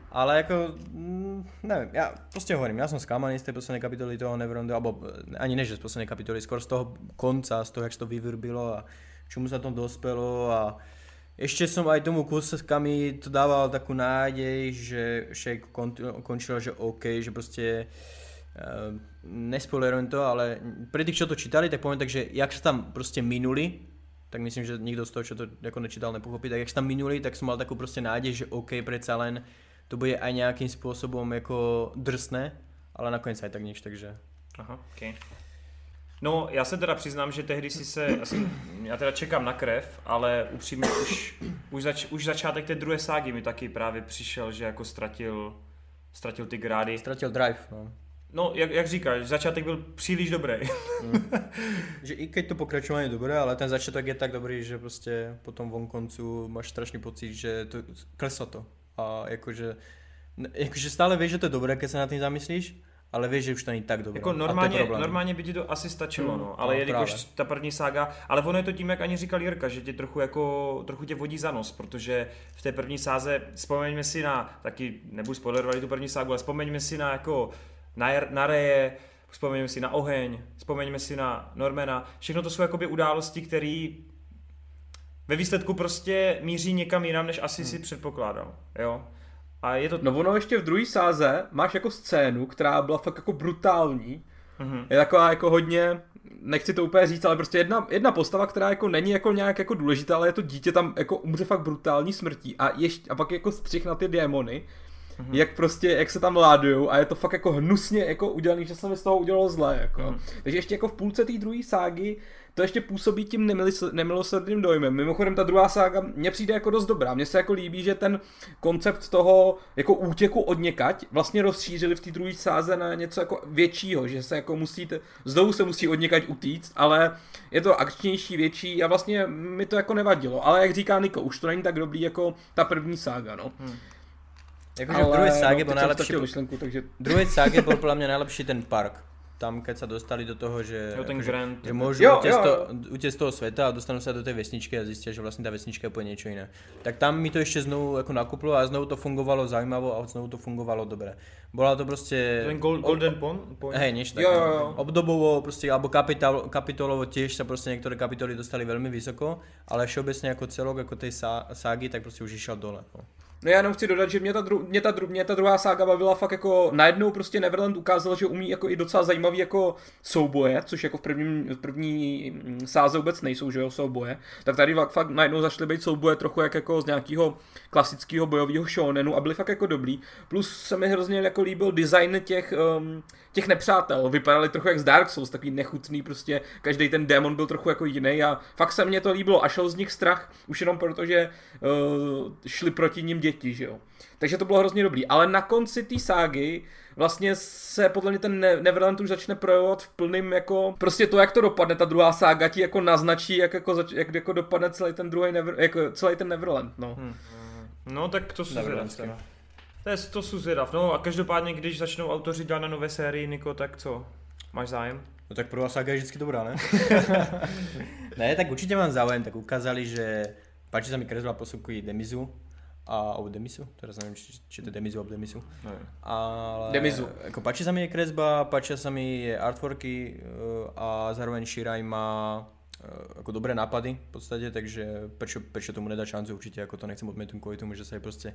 Ale ako, mm, neviem, ja proste hovorím, ja som sklamaný z tej poslednej kapitoly toho Neverlandu, alebo eh, ani ne, že z poslednej kapitoly, skôr z toho konca, z toho, jak sa to vyvrbilo a čomu sa tom dospelo a ešte som aj tomu kúskami to dával takú nádej, že kon- končilo, že OK, že proste uh, nespoilerujem to, ale pre tých, čo to čítali, tak poviem tak, že jak sa tam proste minuli, tak myslím, že nikto z toho, čo to ako nečítal, nepochopí, tak jak sa tam minuli, tak som mal takú proste nádej, že OK, predsa len to bude aj nejakým spôsobom ako drsné, ale nakoniec aj tak nič, takže Aha, okay. No, já se teda přiznám, že tehdy si se, já, jsem, já teda čekám na krev, ale upřímně už, už, zač, už začátek té druhé ságy mi taky právě přišel, že jako ztratil, ztratil ty grády. stratil drive, no. No, jak, jak říkáš, začátek byl příliš dobrý. Že i keď to pokračovanie je dobré, ale ten začiatok je tak dobrý, že proste po tom vonkoncu máš strašný pocit, že to kleslo to. A akože, ne- akože stále vieš, že to je dobré, keď sa nad tým zamyslíš, ale vieš, že už to není tak dobré. Jako A to je normálně, normálně by ti to asi stačilo, Mm, no, ale no, jelikož právě. ta první sága, ale ono je to tím, jak ani říkal Jirka, že tě trochu jako, trochu tě vodí za nos, protože v té první sáze, vzpomeňme si na, taky nebudu spoilerovat tu první ságu, ale vzpomeňme si na jako, na, na Reje, vzpomeňme si na Oheň, vzpomeňme si na Normana, všechno to jsou jakoby události, které ve výsledku prostě míří někam jinam, než asi si předpokládal, jo. A je to... No ono ještě v druhé sáze máš jako scénu, která byla fakt jako brutální. Mhm. Je taková jako hodně, nechci to úplně říct, ale prostě jedna, jedna postava, která jako není jako nějak jako důležitá, ale je to dítě tam jako umře fakt brutální smrtí a, ještě, a pak jako střih na ty démony, Mhm. jak prostě, jak se tam ládujou a je to fakt jako hnusně jako udělaný, že se mi z toho udělalo zlé, jako. Mhm. Takže ještě jako v půlce té druhé ságy to ještě působí tím nemilosrdným dojmem. Mimochodem ta druhá sága mně přijde jako dost dobrá. Mně se jako líbí, že ten koncept toho jako útěku od někať vlastně rozšířili v té druhé sáze na něco jako většího, že se jako musíte, znovu se musí od někať utíct, ale je to akčnější, větší a vlastně mi to jako nevadilo. Ale jak říká Niko, už to není tak dobrý jako ta první sága, no. Akože v druhej ságe bol teď jsem najlepší, ztratil myšlenku, takže v druhej ságe bol podľa mňa najlepší ten park. Tam, keď sa dostali do toho, že, Jo, ten akože, Grand. že môžu Jo, z toho sveta a dostanú sa do tej vesničky a zistia, že vlastne tá vesnička je úplne niečo iné. Tak tam mi to ešte znovu ako nakuplo a znovu to fungovalo zaujímavo a znovu to fungovalo dobre. Bola to proste... Ten Gold, Golden Pond? point? Hej, niečo také. Jo, jo, jo. Obdobovo, proste, alebo kapitál, kapitolovo tiež sa proste niektoré kapitoly dostali veľmi vysoko, ale všeobecne ako celok, ako tej sá, ságy, tak proste už išiel dole. No. No já jenom chci dodat, že mě ta, dru- mě ta, dru- mě ta druhá sága bavila fakt jako najednou prostě Neverland ukázal, že umí jako i docela zajímavý jako souboje, což jako v prvním, v první mm, sáze vůbec nejsou, že jo, souboje. Tak tady fakt, najednou zašly být souboje trochu jak jako z nějakého klasického bojového shonenu a byly fakt jako dobrý. Plus se mi hrozně jako líbil design těch, um, těch nepřátel. Vypadali trochu jak z Dark Souls, takový nechutný prostě, každý ten démon byl trochu jako jiný a fakt se mně to líbilo a šel z nich strach, už jenom proto, že uh, šli proti ním děti, že jo. Takže to bylo hrozně dobrý, ale na konci té ságy vlastně se podle mě ten Ne- Neverland už začne projevovat v plným jako, prostě to, jak to dopadne, ta druhá sága ti jako naznačí, jak jako, zač- jak jako dopadne celý ten druhý Never, jako celý ten Neverland, no. Hmm. No tak to jsou zvědav Neverlandské. teda. To, je, to jsou zvědav. No a každopádně, když začnou autoři dělat na nové sérii, Niko, tak co? Máš zájem? No tak prvá saga je vždycky dobrá, ne? ne, tak určite mám záujem, tak ukázali, že páči sa mi kresba posúvky Demizu a o Demisu, teraz neviem, či, či to je Demizu alebo Demisu. Nevím. Ale Demizu. Ako páči sa mi je kresba, páčia sa mi je artworky eh, a zároveň Shirai má eh, ako dobré nápady v podstate, takže prečo, prečo tomu nedá šancu určite, ako to nechcem odmietnúť kvôli tomu, že sa jej proste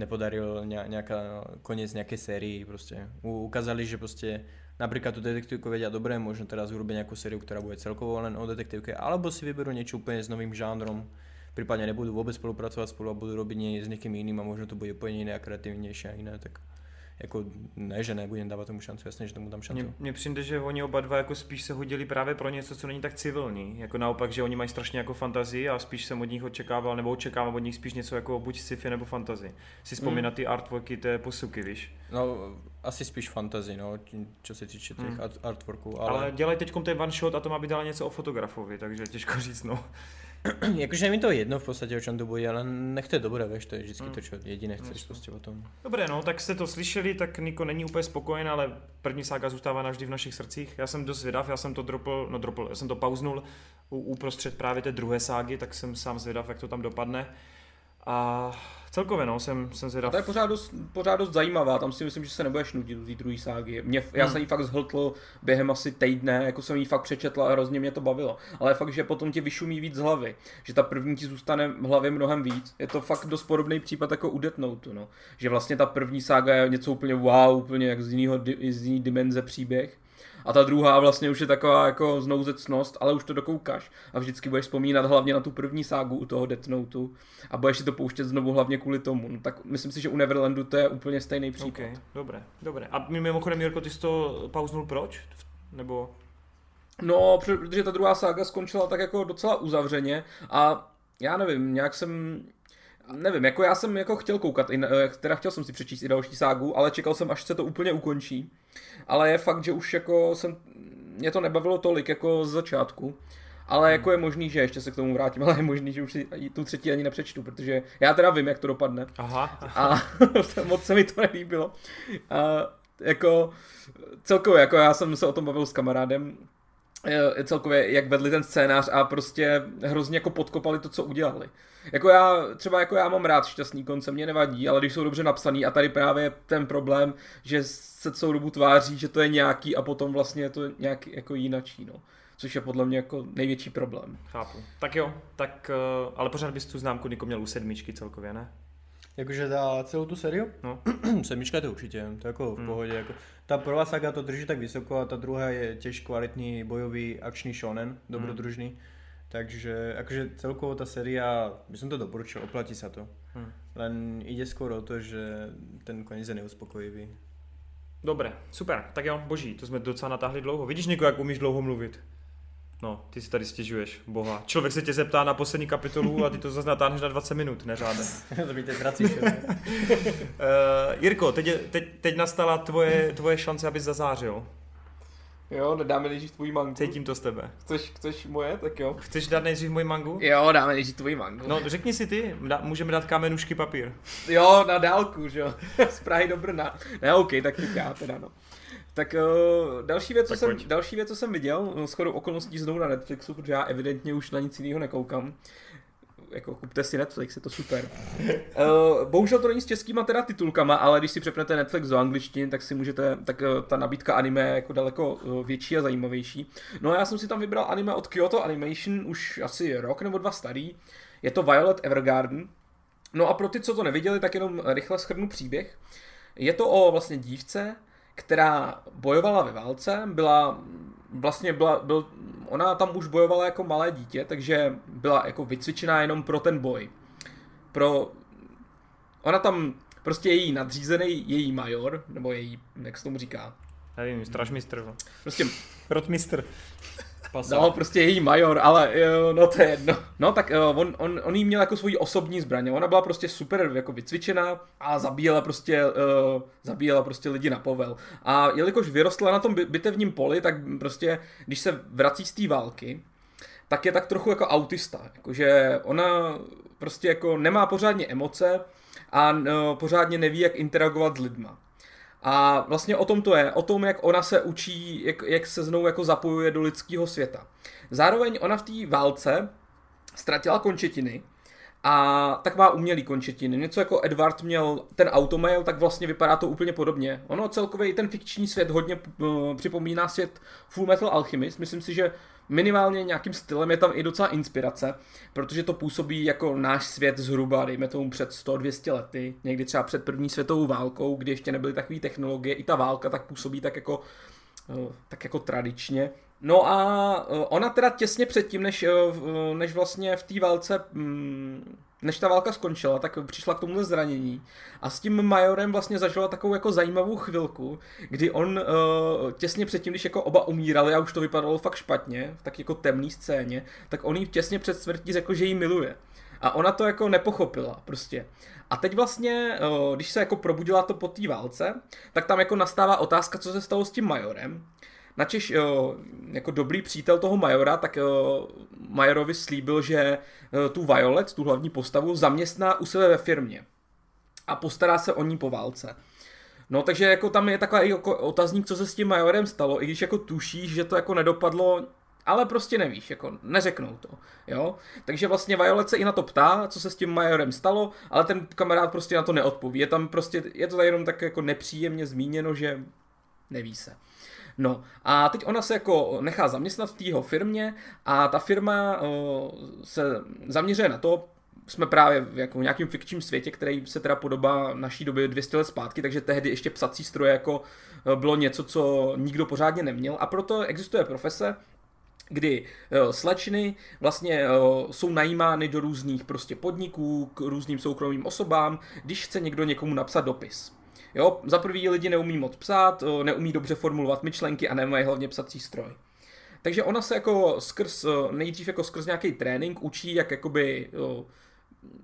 nepodaril ne, nejaká, koniec nejakej sérii, proste U, ukázali, že proste napríklad tú detektívku vedia dobre, možno teraz urobiť nejakú sériu, ktorá bude celkovo len o detektívke, alebo si vyberú niečo úplne s novým žánrom, prípadne nebudú vôbec spolupracovať spolu a budú robiť s niekým iným a možno to bude úplne iné a kreatívnejšie a iné, tak jako ne, že nebudem dávat tomu šancu, jasně, že tomu dám šancu. Mně, přijde, že oni oba dva jako spíš se hodili právě pro něco, co není tak civilní. Jako naopak, že oni mají strašně jako fantazii a spíš jsem od nich očekával, nebo očekávám od nich spíš něco jako buď sci-fi nebo fantasy. Si vzpomíná Mm. ty artworky té posuky, víš. No, asi spíš fantasy, no, čo se týče těch art, artworků, Ale, ale, dělají teď ten one shot a to má být ale něco o fotografovi, takže těžko říct, no. jakože mi to jedno v podstatě, o čem to bude, ale nech to je dobré, víš, to je vždycky Hmm. to, čo jediné chceš Jasně. prostě o tom. Dobré, no, tak jste to slyšeli, tak Niko není úplně spokojen, ale první sága zůstává navždy v našich srdcích. Já jsem dost zvědav, já jsem to dropl, no dropl, já jsem to pauznul u, uprostřed právě té druhé ságy, tak jsem sám zvědav, jak to tam dopadne. A celkově, no, jsem, jsem zvědav. To je pořád dost, pořád dost zajímavá, tam si myslím, že se nebudeš nudit do té druhé ságy. Mě, já Hmm. jsem ji fakt zhltl během asi týdne, jako jsem ji fakt přečetl a hrozně mě to bavilo. Ale fakt, že potom tě vyšumí víc z hlavy, že ta první ti zůstane v hlavě mnohem víc. Je to fakt dost podobný případ jako u Death Note, no. Že vlastně ta první sága je něco úplně wow, úplně jak z, jinýho, di- z jiný dimenze příběh. A ta druhá vlastně už je taková jako znouzecnost, ale už to dokoukáš. A vždycky budeš vzpomínat hlavně na tu první ságu u toho Death Noteu. A budeš si to pouštět znovu hlavně kvůli tomu. No, tak myslím si, že u Neverlandu to je úplně stejný případ. Okay, dobré, dobré. A mimochodem, Jirko, ty jsi to pauznul proč? Nebo... No, protože ta druhá sága skončila tak jako docela uzavřeně a já nevím, nějak jsem nevím, jako já jsem jako chtěl koukat, eh, teda chtěl jsem si přečíst i další ságu, ale čekal jsem, až se to úplně ukončí. Ale je fakt, že už jako jsem, mě to nebavilo tolik jako z začátku. Ale jako je možný, že ještě se k tomu vrátím, ale je možný, že už si tu třetí ani nepřečtu, protože já teda vím, jak to dopadne. Aha, A moc se mi to nelíbilo. A jako celkově, jako já jsem se o tom bavil s kamarádem, celkově, jak vedli ten scénář a prostě hrozně jako podkopali to, co udělali. Jako já, třeba jako já mám rád šťastný konce, mě nevadí, ale když jsou dobře napsaný a tady právě ten problém, že se celou dobu tváří, že to je nějaký a potom vlastně je to nějaký jako jinačí, no. Což je podle mě jako největší problém. chápu. Tak jo, tak, eh, ale pořád bys tu známku Niko měl u sedmičky celkově, ne? Jakože za celou tu sériu? No. Sedmička to určitě, to jako v Hmm. pohodě. Jako. Ta prvá saga to drží tak vysoko a ta druhá je těž kvalitní bojový akčný shonen, dobrodružný. Takže akože celkovo tá séria, by som to doporučil, oplatí sa to. Hmm. Len ide skôr o to, že ten koniec je neuspokojivý. Dobré, super, tak jo, boží, to jsme docela natáhli dlouho. Vidíš, Niko, jak umíš dlouho mluvit? No, ty si tady stěžuješ, boha. Člověk se tě zeptá na poslední kapitolu a ty to zase natáhneš na 20 minut, neřáde. to mi teď vracíš. Uh, Jirko, teď, je, teď, teď nastala tvoje, tvoje šance, abys zazářil. Jo, dáme nejdřív tvůj mangu. Cítím to z tebe. Chceš, chceš moje, tak jo. Chceš dát nejdřív můj mangu? Jo, dáme nejdřív tvůj mangu. No, řekni si ty, dá, můžeme dát kamenušky papír. Jo, na dálku, že jo. Z Prahy do Brna. Ne, OK, tak teď já teda, no. Tak uh, další, věc, co Tak jsem, pojď. další věc, co jsem viděl, no, shodou okolností znovu na Netflixu, protože já evidentně už na nic jiného nekoukám. Jako kupte si Netflix, je to super. Uh, bohužel to není s českýma teda titulkama, ale když si přepnete Netflix do angličtiny, tak si můžete, tak uh, ta nabídka anime je jako daleko uh, větší a zajímavější. No a já jsem si tam vybral anime od Kyoto Animation, už asi rok nebo dva starý. Je to Violet Evergarden. No a pro ty, co to neviděli, tak jenom rychle schrnu příběh. Je to o vlastně dívce, která bojovala ve válce, byla vlastně byla, byl, ona tam už bojovala jako malé dítě, takže byla jako vycvičená jenom pro ten boj. Pro, ona tam prostě její nadřízený, její major, nebo její, jak se tomu říká, Nevím, stražmistr. no. prostě Rotmistr. No, prostě její major, ale jo, no to je jedno. No tak jo, on, on, on jí měl jako svoji osobní zbraně. Ona byla prostě super jako vycvičená a zabíjela prostě, uh, zabíjela prostě lidi na povel. A jelikož vyrostla na tom bi- bitevním poli, tak prostě, když se vrací z té války, tak je tak trochu jako autista. Jakože ona prostě jako nemá pořádně emoce, a no, pořádně neví, jak interagovat s lidma. A vlastně o tom to je, o tom, jak ona se učí, jak, jak se znovu jako zapojuje do lidského světa. Zároveň ona v té válce ztratila končetiny, a tak má umělý končetiny. Něco jako Edward měl ten automail, tak vlastně vypadá to úplně podobně. Ono celkově i ten fikční svět hodně uh, připomíná svět Full Metal Alchemist. Myslím si, že minimálně nějakým stylem je tam i docela inspirace, protože to působí jako náš svět zhruba, dejme tomu před 100-200 lety, někdy třeba před první světovou válkou, kdy ještě nebyly takové technologie, i ta válka tak působí tak jako, uh, tak jako tradičně. No a e, ona teda těsně předtím, než, e, než vlastně v té válce, mm, než ta válka skončila, tak přišla k tomu zranění. A s tím majorem vlastně zažila takovou jako zajímavou chvilku, kdy on uh, těsně předtím, když jako oba umírali a už to vypadalo fakt špatně, v tak jako temné scéně, tak on jí těsně před smrtí řekl, že ji miluje. A ona to jako nepochopila prostě. A teď vlastně, když se jako probudila to po té válce, tak tam jako nastává otázka, co se stalo s tím majorem. Načež jo, jako dobrý přítel toho Majora, tak jo, Majorovi slíbil, že tu Violet, tu hlavní postavu, zaměstná u sebe ve firmě a postará se o ní po válce. No takže jako tam je takový jako otazník, co se s tím Majorem stalo, i když jako tušíš, že to jako nedopadlo, ale prostě nevíš, jako neřeknou to, jo. Takže vlastně Violet se i na to ptá, co se s tím Majorem stalo, ale ten kamarád prostě na to neodpoví. Je tam prostě, je to tady jenom tak jako nepříjemně zmíněno, že neví se. No a teď ona se jako nechá zaměstnat v tého firmě a ta firma o, se zaměřuje na to, jsme právě v jako nějakém fikčním světě, který se teda podobá naší době 200 let zpátky, takže tehdy ještě psací stroje jako bylo něco, co nikdo pořádně neměl a proto existuje profese, kdy slečny vlastně jsou najímány do různých prostě podniků, k různým soukromým osobám, když chce někdo někomu napsat dopis. Jo, za prvý lidi neumí moc psát, neumí dobře formulovat myšlenky a nemají hlavně psací stroj. Takže ona se jako skrz, nejdřív jako skrz nějaký trénink učí, jak jakoby jo,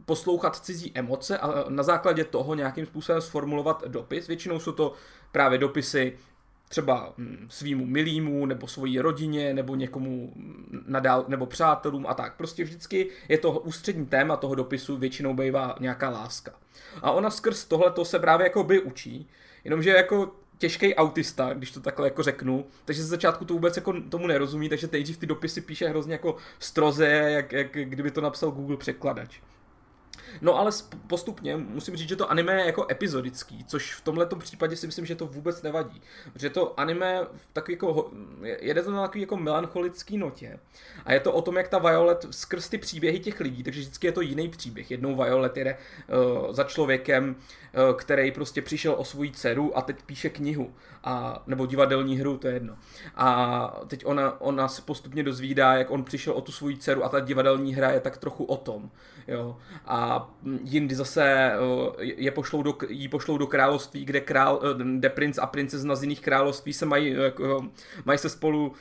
poslouchat cizí emoce a na základě toho nějakým způsobem sformulovat dopis. Většinou jsou to právě dopisy třeba hm, svýmu milýmu, nebo svojí rodině, nebo někomu nadál, nebo přátelům a tak. Prostě vždycky je to ústřední téma toho dopisu, většinou bývá nějaká láska. A ona skrz tohle to se právě jako by učí, jenomže jako těžký autista, když to takhle jako řeknu, takže ze začátku to vůbec jako tomu nerozumí, takže v ty dopisy píše hrozně jako stroze, jak, jak kdyby to napsal Google překladač. No ale postupně musím říct, že to anime je jako epizodický, což v tomhle případě si myslím, že to vůbec nevadí. Protože to anime takový jako, jede to na takový jako melancholický notě. A je to o tom, jak ta Violet skrz ty příběhy těch lidí, takže vždycky je to jiný příběh. Jednou Violet jede uh, za člověkem, který prostě přišel o svoji dceru a teď píše knihu. A, nebo divadelní hru, to je jedno. A teď ona, ona se postupně dozvídá, jak on přišel o tu svoji dceru a ta divadelní hra je tak trochu o tom. Jo. A jindy zase je pošlou do, jí pošlou do království, kde, král, e, kde princ a princezna z jiných království se mají, mají se spolu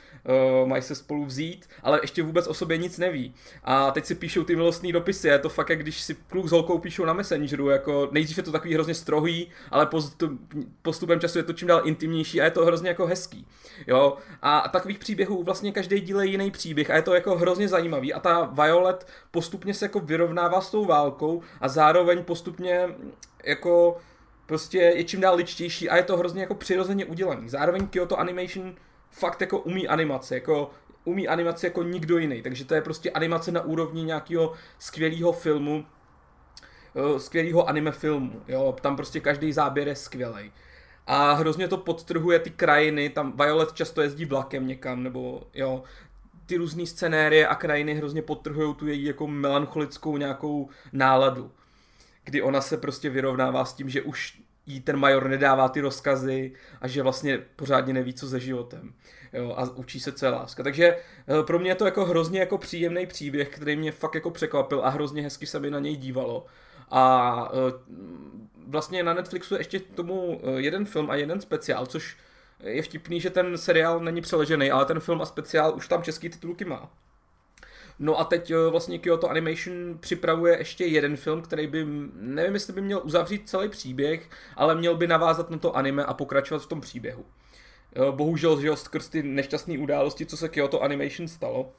mají se spolu vzít, ale ještě vůbec o sobě nic neví. A teď si píšou ty milostní dopisy, je to fakt, jak když si kluk s holkou píšou na Messengeru, jako nejdřív je to takový hrozně strohý, ale postupem času je to čím dál intimnější a je to hrozně jako hezký. Jo? A takových příběhů vlastně každý díl je jiný příběh a je to jako hrozně zajímavý a ta Violet postupně se jako vyrovnává s tou válkou a zároveň postupně jako prostě je čím dál ličtější a je to hrozně jako přirozeně udělaný. Zároveň Kyoto Animation fakt jako umí animace, jako umí animace jako nikdo jiný, takže to je prostě animace na úrovni nějakého skvělého filmu, skvělého anime filmu, jo, tam prostě každý záběr je skvělý. A hrozně to podtrhuje ty krajiny, tam Violet často jezdí vlakem někam, nebo jo, ty různé scenérie a krajiny hrozně podtrhují tu její jako melancholickou nějakou náladu. Kdy ona se prostě vyrovnává s tím, že už jí ten major nedává ty rozkazy a že vlastně pořádně neví, co se životem. Jo, a učí se, je láska. Takže eh, pro mě je to jako hrozně jako příjemný příběh, který mě fakt jako překvapil a hrozně hezky se mi na něj dívalo. A eh, vlastně na Netflixu je ještě tomu eh, jeden film a jeden speciál, což je vtipný, že ten seriál není přeležený, ale ten film a speciál už tam český titulky má. No a teď eh, vlastně Kyoto Animation připravuje ještě jeden film, který by, nevím jestli by měl uzavřít celý příběh, ale měl by navázat na to anime a pokračovat v tom příběhu. Bohužel, že jo, skrz ty nešťastné události, co se Kyoto Animation stalo,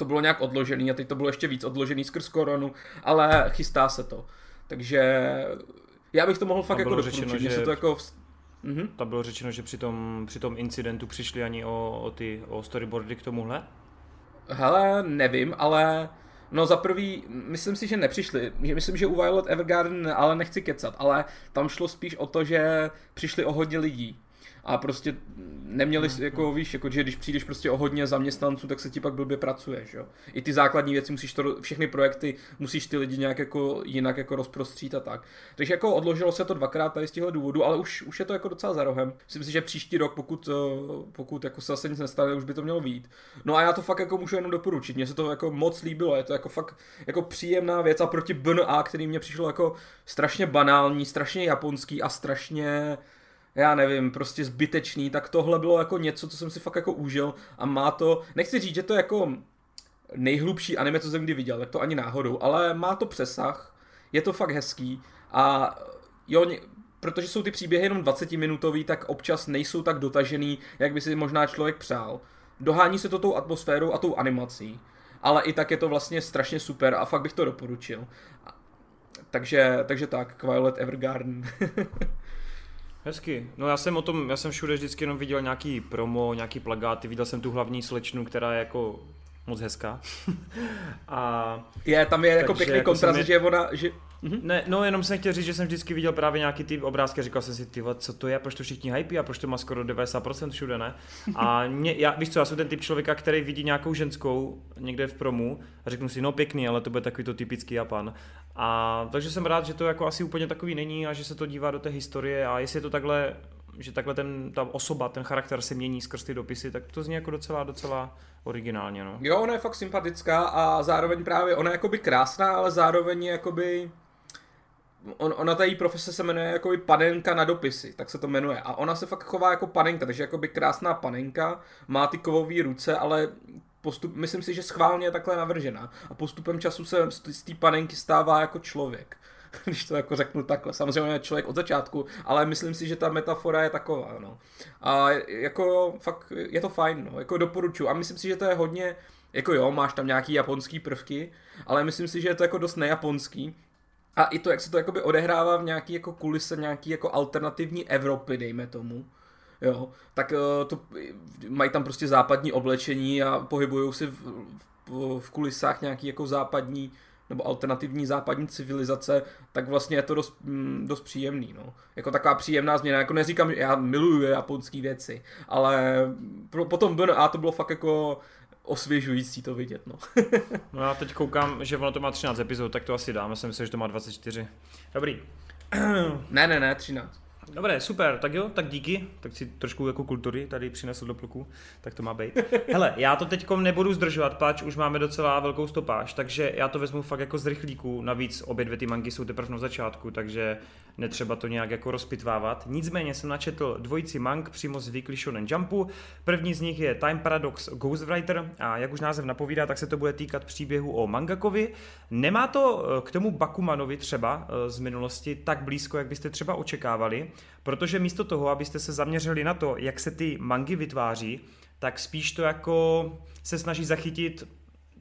to bylo nějak odložený a teď to bylo ještě víc odložený skrz koronu, ale chystá se to. Takže Já bych to mohl fakt jako doporučit, řečeno, že... se to jako... Mhm. Tam bylo řečeno, že při tom, při tom incidentu přišli ani o, o ty o storyboardy k tomuhle. Hele, nevím, ale no za prvý, myslím si, že nepřišli. Myslím, že u Violet Evergarden, ale nechci kecat, ale tam šlo spíš o to, že přišli o hodně lidí. A prostě neměli, hmm. jako víš, jako, že když přijdeš prostě o hodně zaměstnanců, tak se ti pak blbě pracuješ, jo. I ty základní věci musíš to, všechny projekty musíš ty lidi nějak jako jinak jako rozprostřít a tak. Takže jako odložilo se to dvakrát tady z těchto důvodů, ale už, už je to jako docela za rohem. Myslím si, že příští rok, pokud, eh, pokud jako se zase nic nestane, už by to mělo být. No a já to fakt jako můžu jenom doporučit. Mně se to jako moc líbilo, je to jako fakt jako příjemná věc a proti BNA, který mě přišlo jako strašně banální, strašně japonský a strašně já nevím, prostě zbytečný, tak tohle bylo jako něco, co jsem si fakt jako užil a má to, nechci říct, že to je jako nejhlubší anime, co jsem kdy viděl, tak to ani náhodou, ale má to přesah, je to fakt hezký a jo, protože jsou ty příběhy jenom 20 minutový, tak občas nejsou tak dotažený, jak by si možná člověk přál. Dohání se to tou atmosférou a tou animací, ale i tak je to vlastně strašně super a fakt bych to doporučil. Takže, takže tak, Violet Evergarden. Hezky. No já jsem o tom, já jsem všude vždycky jenom viděl nějaký promo, nějaký plagáty, viděl jsem tu hlavní slečnu, která je jako moc hezká. a je, tam je jako pěkný jako kontrast, je- že ona, že, Ne, no jenom jsem chtěl říct, že jsem vždycky viděl právě nějaký ty obrázky a říkal jsem si, ty co to je, proč to všichni hypí a proč to má skoro 90% všude, ne? A mě, já, víš co, já jsem ten typ člověka, který vidí nějakou ženskou někde v promu a řeknu si, no pěkný, ale to bude takový to typický Japan. A takže jsem rád, že to jako asi úplně takový není a že se to dívá do té historie a jestli je to takhle že takhle ten, ta osoba, ten charakter se mění skrz ty dopisy, tak to zní jako docela, docela originálně, no. Jo, ona je fakt sympatická a zároveň právě, ona je jakoby krásná, ale zároveň je jakoby... On, ona ta její profese se jmenuje jakoby panenka na dopisy, tak se to jmenuje. A ona se fakt chová jako panenka, takže jakoby krásná panenka, má ty kovové ruce, ale postup, myslím si, že schválně je takhle navržena. A postupem času se z té panenky stává jako člověk. Když to jako řeknu takhle. Samozřejmě je člověk od začátku, ale myslím si, že ta metafora je taková, no. A jako fakt je to fajn, no. Jako doporučuji. A myslím si, že to je hodně, jako jo, máš tam nějaký japonský prvky, ale myslím si, že je to jako dost nejaponský. A i to, jak se to jakoby odehrává v nějaký jako kulise, nějaký jako alternativní Evropy, dejme tomu. Jo, tak eh, to, mají tam prostě západní oblečení a pohybují si v, v, v kulisách nějaký jako západní nebo alternativní západní civilizace, tak vlastně je to dost, mm, dost příjemný, no. Jako taková příjemná změna, jako neříkám, že já miluju japonské věci, ale pro, potom BNA to bylo fakt jako osvěžující to vidět, no. No já teď koukám, že ono to má 13 epizod, tak to asi dáme, jsem myslel, že to má 24. Dobrý. ne, ne, ne, 13. Dobré, super, tak jo, tak díky, tak si trošku jako kultury tady přinesl do pluku, tak to má být. Hele, já to teď nebudu zdržovat, páč už máme docela velkou stopáž, takže já to vezmu fakt jako z rychlíku, navíc obě dvě ty mangy jsou teprve na začátku, takže netřeba to nějak jako rozpitvávat. Nicméně jsem načetl dvojici mang přímo z Weekly Shonen Jumpu. První z nich je Time Paradox Ghostwriter a jak už název napovídá, tak se to bude týkat příběhu o mangakovi. Nemá to eh, k tomu Bakumanovi třeba eh, z minulosti tak blízko, jak byste třeba očekávali, protože místo toho, abyste se zaměřili na to, jak se ty mangy vytváří, tak spíš to jako se snaží zachytit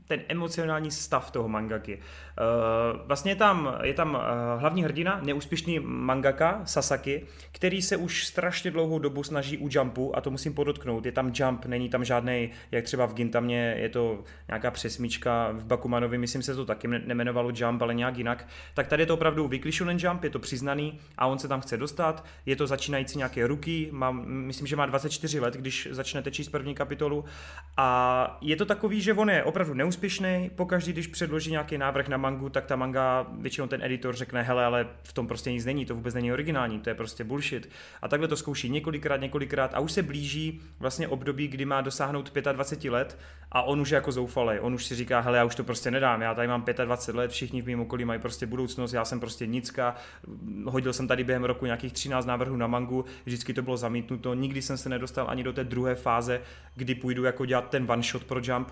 ten emocionální stav toho mangaky. Uh, vlastně je tam, je tam uh, hlavní hrdina, neúspěšný mangaka Sasaki, který se už strašně dlouhou dobu snaží u Jumpu, a to musím podotknout, je tam Jump, není tam žádný, jak třeba v Gintamě je to nějaká přesmička, v Bakumanovi myslím se to taky ne- nemenovalo Jump, ale nějak jinak, tak tady je to opravdu Weekly Shonen Jump, je to přiznaný a on se tam chce dostat, je to začínající nějaké ruky, mám, myslím, že má 24 let, když začnete číst první kapitolu. A je to takový, že on je opravdu neúspěšný, pokaždý, když předloží nějaký návrh na mangu, tak ta manga, většinou ten editor řekne, hele, ale v tom prostě nic není, to vůbec není originální, to je prostě bullshit. A takhle to zkouší několikrát, několikrát a už se blíží vlastně období, kdy má dosáhnout 25 let a on už je jako zoufalý, on už si říká, hele, já už to prostě nedám, já tady mám 25 let, všichni v mém okolí mají prostě budoucnost, já jsem prostě nicka, hodil jsem tady během roku nějakých 13 návrhů na mangu, vždycky to bylo zamítnuto, nikdy jsem se nedostal ani do té druhé fáze, kdy půjdu jako dělat ten one shot pro jump,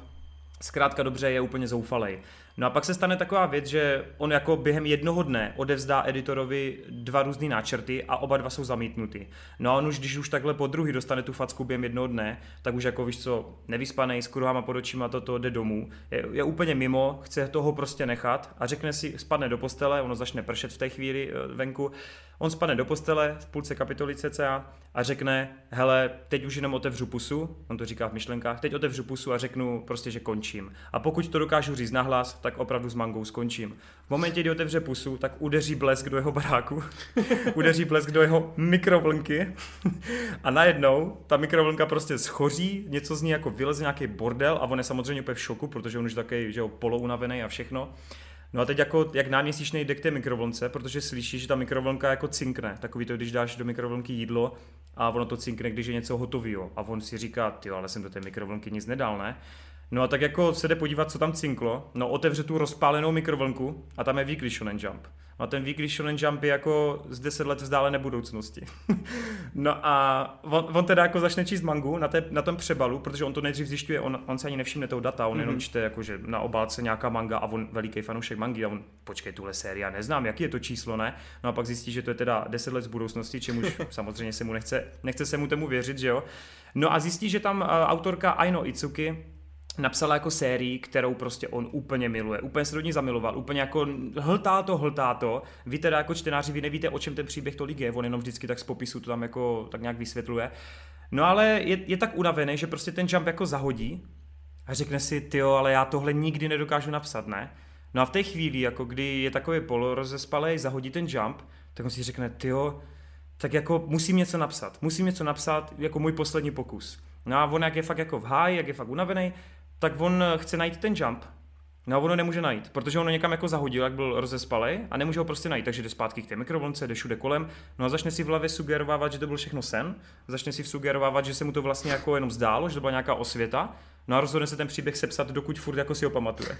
zkrátka dobře je úplně zoufalej. No a pak se stane taková věc, že on jako během jednoho dne odevzdá editorovi dva různé náčrty a oba dva jsou zamítnuty. No a on už, když už takhle po druhý dostane tu facku během jednoho dne, tak už jako víš co, nevyspanej, s kruhama pod očima, toto jde domů. Je, je úplně mimo, chce toho prostě nechat a řekne si, spadne do postele, ono začne pršet v té chvíli eh, venku, On spadne do postele v půlce kapitoly cca a řekne, hele, teď už jenom otevřu pusu, on to říká v myšlenkách, teď otevřu pusu a řeknu prostě, že končím. A pokud to dokážu říct nahlas, tak opravdu s mangou skončím. V momentě, kdy otevře pusu, tak udeří blesk do jeho baráku, udeří blesk do jeho mikrovlnky a najednou ta mikrovlnka prostě schoří, něco z ní jako vyleze nějaký bordel a on je samozřejmě úplně v šoku, protože on už takový, že jo, polounavený a všechno. No a teď jako, jak náměsíčnej jde k té mikrovlnce, protože slyšíš, že ta mikrovlnka jako cinkne. Takový to, když dáš do mikrovlnky jídlo a ono to cinkne, když je něco hotového. A on si říká, jo, ale jsem do té mikrovlnky nic nedal, ne? No a tak jako se jde podívat, co tam cinklo. No otevře tu rozpálenou mikrovlnku a tam je Weekly Shonen Jump. No a ten Weekly Shonen Jump je jako z 10 let vzdálené budoucnosti. no a on, on, teda jako začne číst mangu na, té, na tom přebalu, protože on to nejdřív zjišťuje, on, on se ani nevšimne toho data, on mm-hmm. jenom mhm. čte jakože na obálce nějaká manga a on veliký fanoušek mangy a on, počkej, tuhle série, já neznám, jaký je to číslo, ne? No a pak zjistí, že to je teda 10 let z budoucnosti, čemuž samozřejmě se mu nechce, nechce se mu tomu věřit, že jo? No a zjistí, že tam uh, autorka Aino Itsuki, napsala jako sérii, kterou prostě on úplně miluje. Úplně se do ní zamiloval, úplně jako hltá to, hltá to. Vy teda jako čtenáři, vy nevíte, o čem ten příběh tolik je, on jenom vždycky tak z popisu to tam jako tak nějak vysvětluje. No ale je, je tak unavený, že prostě ten jump jako zahodí a řekne si, ty ale já tohle nikdy nedokážu napsat, ne? No a v té chvíli, jako kdy je takový polo rozespalej, zahodí ten jump, tak on si řekne, ty tak jako musím něco napsat. Musím něco napsat jako můj poslední pokus. No a on jak je fakt jako v háji, jak je fakt unavený, tak on chce najít ten jump, No a ono nemůže najít, protože ono někam jako zahodil, jak byl rozespalý a nemůže ho prostě najít, takže jde zpátky k té mikrovlnce, jde všude kolem, no a začne si v hlavě sugerovávat, že to byl všechno sen, začne si sugerovávat, že se mu to vlastně jako jenom zdálo, že to byla nějaká osvěta No a rozhodne se ten příběh sepsat, dokud furt jako si ho pamatuje.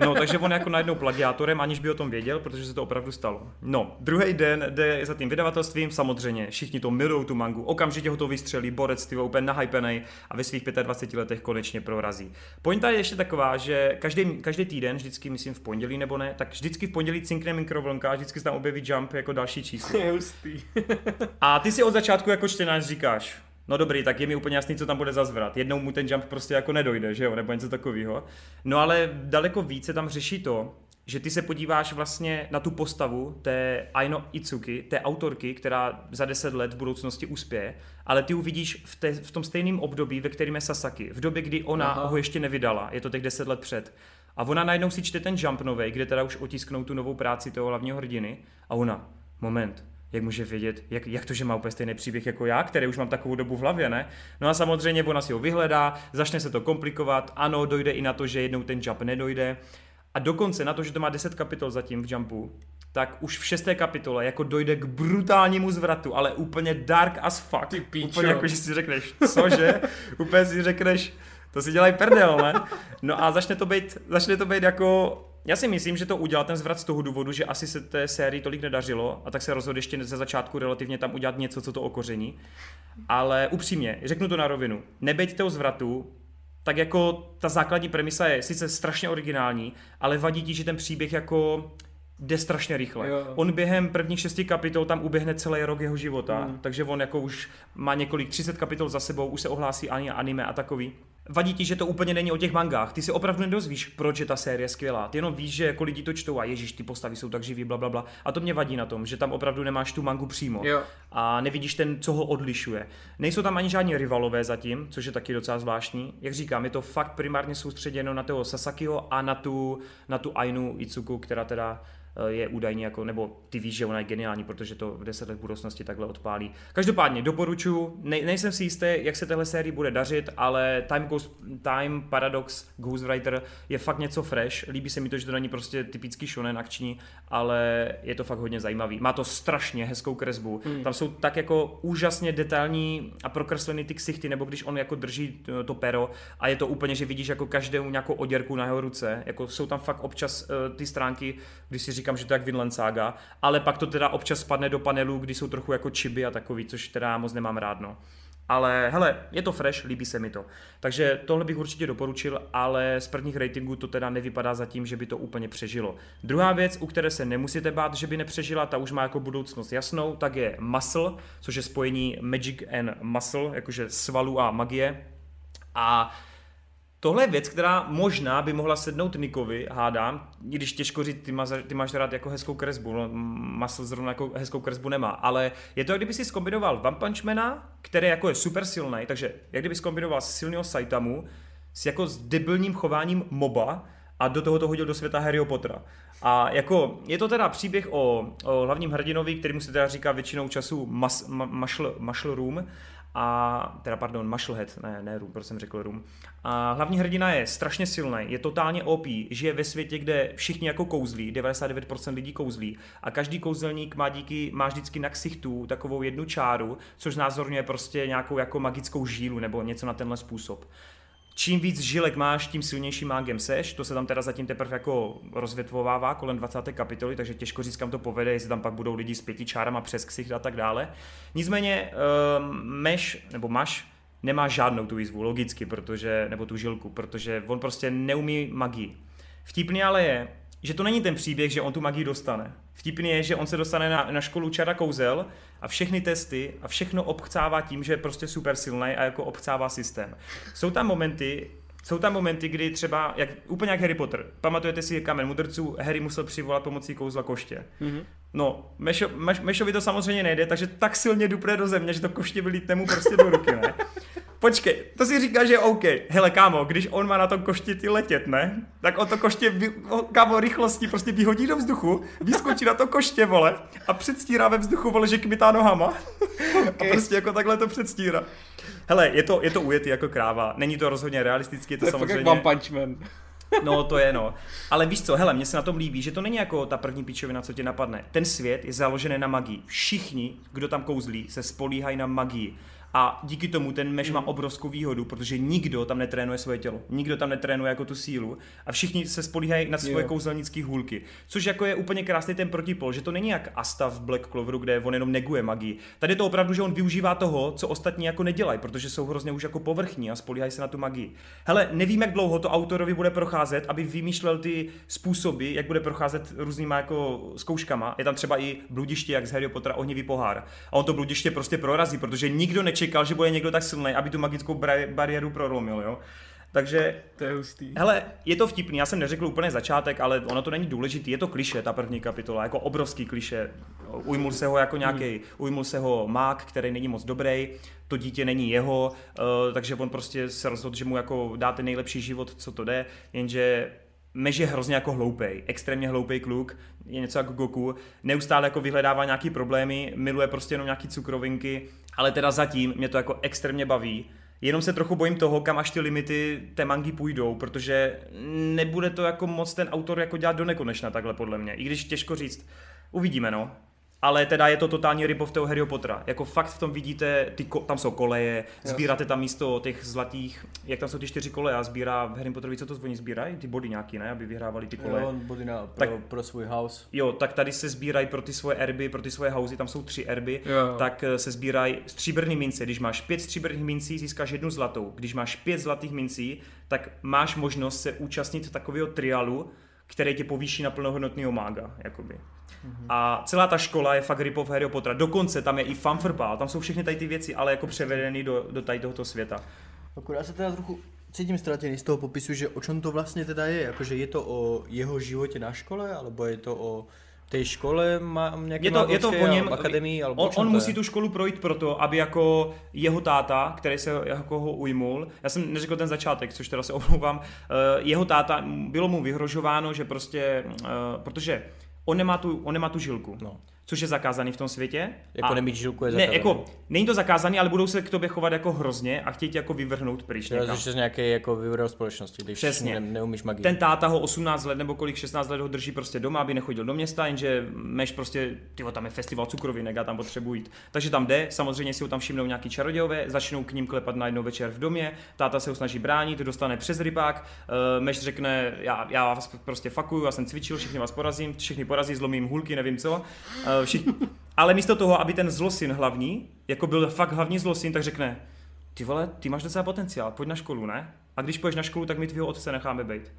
No, takže on jako najednou plagiátorem, aniž by o tom věděl, protože se to opravdu stalo. No, druhý den jde za tím vydavatelstvím, samozřejmě, všichni to milují tu mangu, okamžitě ho to vystřelí, borec ty úplně nahypený a ve svých 25 letech konečně prorazí. Pointa je ještě taková, že každý, každý týden, vždycky myslím v pondělí nebo ne, tak vždycky v pondělí cinkne mikrovlnka a vždycky se tam objeví jump jako další číslo. a ty si od začátku jako čtenář říkáš, no dobrý, tak je mi úplně jasný, co tam bude za zvrat. Jednou mu ten jump prostě jako nedojde, že jo, nebo něco takového. No ale daleko více tam řeší to, že ty se podíváš vlastně na tu postavu té Aino Itsuki, té autorky, která za deset let v budoucnosti uspěje, ale ty uvidíš v, té, v tom stejném období, ve kterém je Sasaki, v době, kdy ona Aha. ho ještě nevydala, je to těch deset let před. A ona najednou si čte ten jump novej, kde teda už otisknou tu novou práci toho hlavního hrdiny a ona, moment, jak může vědět, jak, jak to, že má úplně stejný příběh jako já, který už mám takovou dobu v hlavě, ne? No a samozřejmě ona si ho vyhledá, začne se to komplikovat, ano, dojde i na to, že jednou ten jump nedojde. A dokonce na to, že to má 10 kapitol zatím v jumpu, tak už v šesté kapitole jako dojde k brutálnímu zvratu, ale úplně dark as fuck. Ty píčo. Úplně jako, že si řekneš, cože? úplně si řekneš, to si dělají prdel, ne? No a začne to být, začne to být jako já si myslím, že to udělal ten zvrat z toho důvodu, že asi se té sérii tolik nedařilo a tak se rozhodl ještě ze začátku relativně tam udělat něco, co to okoření. Ale upřímně, řeknu to na rovinu, nebeď toho zvratu, tak jako ta základní premisa je sice strašně originální, ale vadí ti, že ten příběh jako jde strašně rychle. Jo. On během prvních šesti kapitol tam uběhne celý rok jeho života, mm. takže on jako už má několik 30 kapitol za sebou, už se ohlásí ani anime a takový. Vadí ti, že to úplně není o těch mangách. Ty si opravdu nedozvíš, proč je ta série skvělá. Ty jenom víš, že jako lidi to čtou a ježíš, ty postavy jsou tak živý, bla, bla, bla. A to mě vadí na tom, že tam opravdu nemáš tu mangu přímo. Jo. A nevidíš ten, co ho odlišuje. Nejsou tam ani žádní rivalové zatím, což je taky docela zvláštní. Jak říkám, je to fakt primárně soustředěno na toho Sasakiho a na tu, na tu Ainu Itsuku, která teda je údajně jako, nebo ty víš, že ona je geniální, protože to v deset let budoucnosti takhle odpálí. Každopádně doporučuji, ne, nejsem si jistý, jak se téhle sérii bude dařit, ale Time, Ghost, Time Paradox Ghostwriter je fakt něco fresh. Líbí se mi to, že to není prostě typický shonen akční, ale je to fakt hodně zajímavý. Má to strašně hezkou kresbu. Hmm. Tam jsou tak jako úžasně detailní a prokreslený ty ksichty, nebo když on jako drží to pero a je to úplně, že vidíš jako každou nějakou oděrku na jeho ruce. Jako jsou tam fakt občas uh, ty stránky, když si říkám, že to je jak Vinland Saga, ale pak to teda občas spadne do panelu, kdy jsou trochu jako čiby a takový, což teda moc nemám rád, no. Ale hele, je to fresh, líbí se mi to. Takže tohle bych určitě doporučil, ale z prvních ratingů to teda nevypadá zatím, že by to úplně přežilo. Druhá věc, u které se nemusíte bát, že by nepřežila, ta už má jako budoucnost jasnou, tak je Muscle, což je spojení Magic and Muscle, jakože svalu a magie. A Tohle je věc, která možná by mohla sednout Nikovi, hádám, i když těžko říct, ty, máš, ty máš rád jako hezkou kresbu, no, Masl zrovna jako hezkou kresbu nemá, ale je to, jak kdyby si skombinoval One Punch Mana, který jako je super silný, takže jak kdyby skombinoval silného Saitamu s jako s debilním chováním moba a do toho to hodil do světa Harryho Pottera. A jako, je to teda příběh o, o hlavním hrdinovi, který mu se teda říká většinou času mas, ma, Muscle, muscle Room, a teda pardon, Musclehead, ne, ne Room, proč jsem řekl Room. A hlavní hrdina je strašně silný, je totálně OP, žije ve světě, kde všichni jako kouzlí, 99% lidí kouzlí a každý kouzelník má díky, má vždycky na ksichtu takovou jednu čáru, což znázorňuje prostě nějakou jako magickou žílu nebo něco na tenhle způsob čím víc žilek máš, tím silnějším mágem seš. To se tam teda zatím teprve jako rozvětvovává kolem 20. kapitoly, takže těžko říct, kam to povede, jestli tam pak budou lidi s pěti čárama přes ksicht a tak dále. Nicméně um, meš, nebo maš, nemá žádnou tu výzvu, logicky, protože, nebo tu žilku, protože on prostě neumí magii. Vtipný ale je, že to není ten příběh, že on tu magii dostane. Vtipný je, že on se dostane na, na školu čara kouzel a všechny testy a všechno obchcává tím, že je prostě super silný a jako obchcává systém. Jsou tam momenty, jsou tam momenty, kdy třeba, jak, úplně jak Harry Potter, pamatujete si kamen mudrců, Harry musel přivolat pomocí kouzla koště. Mm-hmm. No, Mešo, Meš, Mešovi to samozřejmě nejde, takže tak silně dupne do země, že to koště vylítne mu prostě do ruky, ne? Počkej, to si říká, že je OK. Hele, kámo, když on má na tom koštěti letět, ne? Tak on to koště, vy, kámo, rychlosti prostě vyhodí do vzduchu, vyskočí na to koště, vole, a předstírá ve vzduchu, vole, že kmitá nohama. Okay. A prostě jako takhle to předstírá. Hele, je to, je to ujetý jako kráva. Není to rozhodně realistický, je to, to samozřejmě... Je Punch Man. No, to je no. Ale víš co, hele, mně se na tom líbí, že to není jako ta první píčovina, co tě napadne. Ten svět je založený na magii. Všichni, kdo tam kouzlí, se spolíhají na magii. A díky tomu ten meš má hmm. obrovskou výhodu, protože nikdo tam netrénuje svoje tělo. Nikdo tam netrénuje jako tu sílu a všichni se spolíhají na svoje kouzelnické hůlky. Což jako je úplně krásný ten protipol, že to není jak Asta v Black Cloveru, kde on jenom neguje magii. Tady je to opravdu, že on využívá toho, co ostatní jako nedělají, protože jsou hrozně už jako povrchní a spolíhají se na tu magii. Hele, nevím, jak dlouho to autorovi bude procházet, aby vymýšlel ty způsoby, jak bude procházet různýma jako zkouškama. Je tam třeba i bludiště, jak z Harry Pottera ohnivý pohár. A on to bludiště prostě prorazí, protože nikdo nečeká nečekal, že bude někdo tak silný, aby tu magickou bariéru prolomil, jo. Takže, to je hustý. Hele, je to vtipný, já jsem neřekl úplně začátek, ale ono to není důležitý, je to kliše, ta první kapitola, jako obrovský kliše. Ujmul se ho jako nějaký, hmm. ujmul se ho mák, který není moc dobrý, to dítě není jeho, uh, takže on prostě se rozhodl, že mu jako dá ten nejlepší život, co to jde, jenže Mež je hrozně jako hloupej, extrémně hloupej kluk, je něco jako Goku, neustále jako vyhledává nějaký problémy, miluje prostě jenom nějaký cukrovinky, ale teda zatím mě to jako extrémně baví. Jenom se trochu bojím toho, kam až ty limity té mangy půjdou, protože nebude to jako moc ten autor jako dělat do nekonečna takhle podle mě. I když těžko říct, uvidíme no ale teda je to totální rybov toho Harryho Pottera. Jako fakt v tom vidíte, ty ko- tam jsou koleje, sbíráte tam místo těch zlatých, jak tam jsou ty čtyři koleje a sbírá v Harry Potterovi, co to oni sbírají? Ty body nějaký, ne? Aby vyhrávali ty koleje. Jo, body na, pro, tak, pro svůj house. Jo, tak tady se sbírají pro ty svoje erby, pro ty svoje housey, tam jsou tři erby, jo. tak eh, se sbírají stříbrný mince. Když máš pět stříbrných mincí, získáš jednu zlatou. Když máš pět zlatých mincí, tak máš možnost se účastnit takového trialu, který tě povýší na plnohodnotného mága. Jakoby. Mm-hmm. A celá ta škola je fakt ripov Harry Pottera. Dokonce tam je i fanfrbal, tam jsou všechny tady ty věci, ale jako převedený do, do tady tohoto světa. Akorát se teda trochu cítím ztratěný z toho popisu, že o čem to vlastně teda je, jakože je to o jeho životě na škole, alebo je to o té škole má nějaké je to, je to o něm, akademii, alebo on, on musí tu školu projít proto, aby jako jeho táta, který se jako ho ujmul, já jsem neřekl ten začátek, což teda se omlouvám, eh, jeho táta, bylo mu vyhrožováno, že prostě, eh, protože on nemá tu, on nemá tu žilku. No což je zakázaný v tom světě. Jako nemít žilku je zakázaný. Ne, jako, není to zakázaný, ale budou se k tobě chovat jako hrozně a chtějí tě jako vyvrhnout pryč. Že z nějaké jako vyvrhnout společnosti, když Přesně. Ne, neumíš magii. Ten táta ho 18 let nebo kolik 16 let ho drží prostě doma, aby nechodil do města, jenže meš prostě, tyvo, tam je festival cukrovinek a tam potřebují jít. Takže tam jde, samozřejmě si ho tam všimnou nějaký čarodějové, začnou k ním klepat na jednou večer v domě, táta se ho snaží bránit, dostane přes rybák, uh, meš řekne, já, já vás prostě fakuju, já jsem cvičil, všichni vás porazím, všichni porazí, zlomím hůlky, nevím co. Uh, všichni, ale místo toho, aby ten zlosin hlavní, jako byl fakt hlavní zlosin, tak řekne, ty vole, ty máš docela potenciál, pojď na školu, ne? A když půjdeš na školu, tak my tvýho otce necháme být.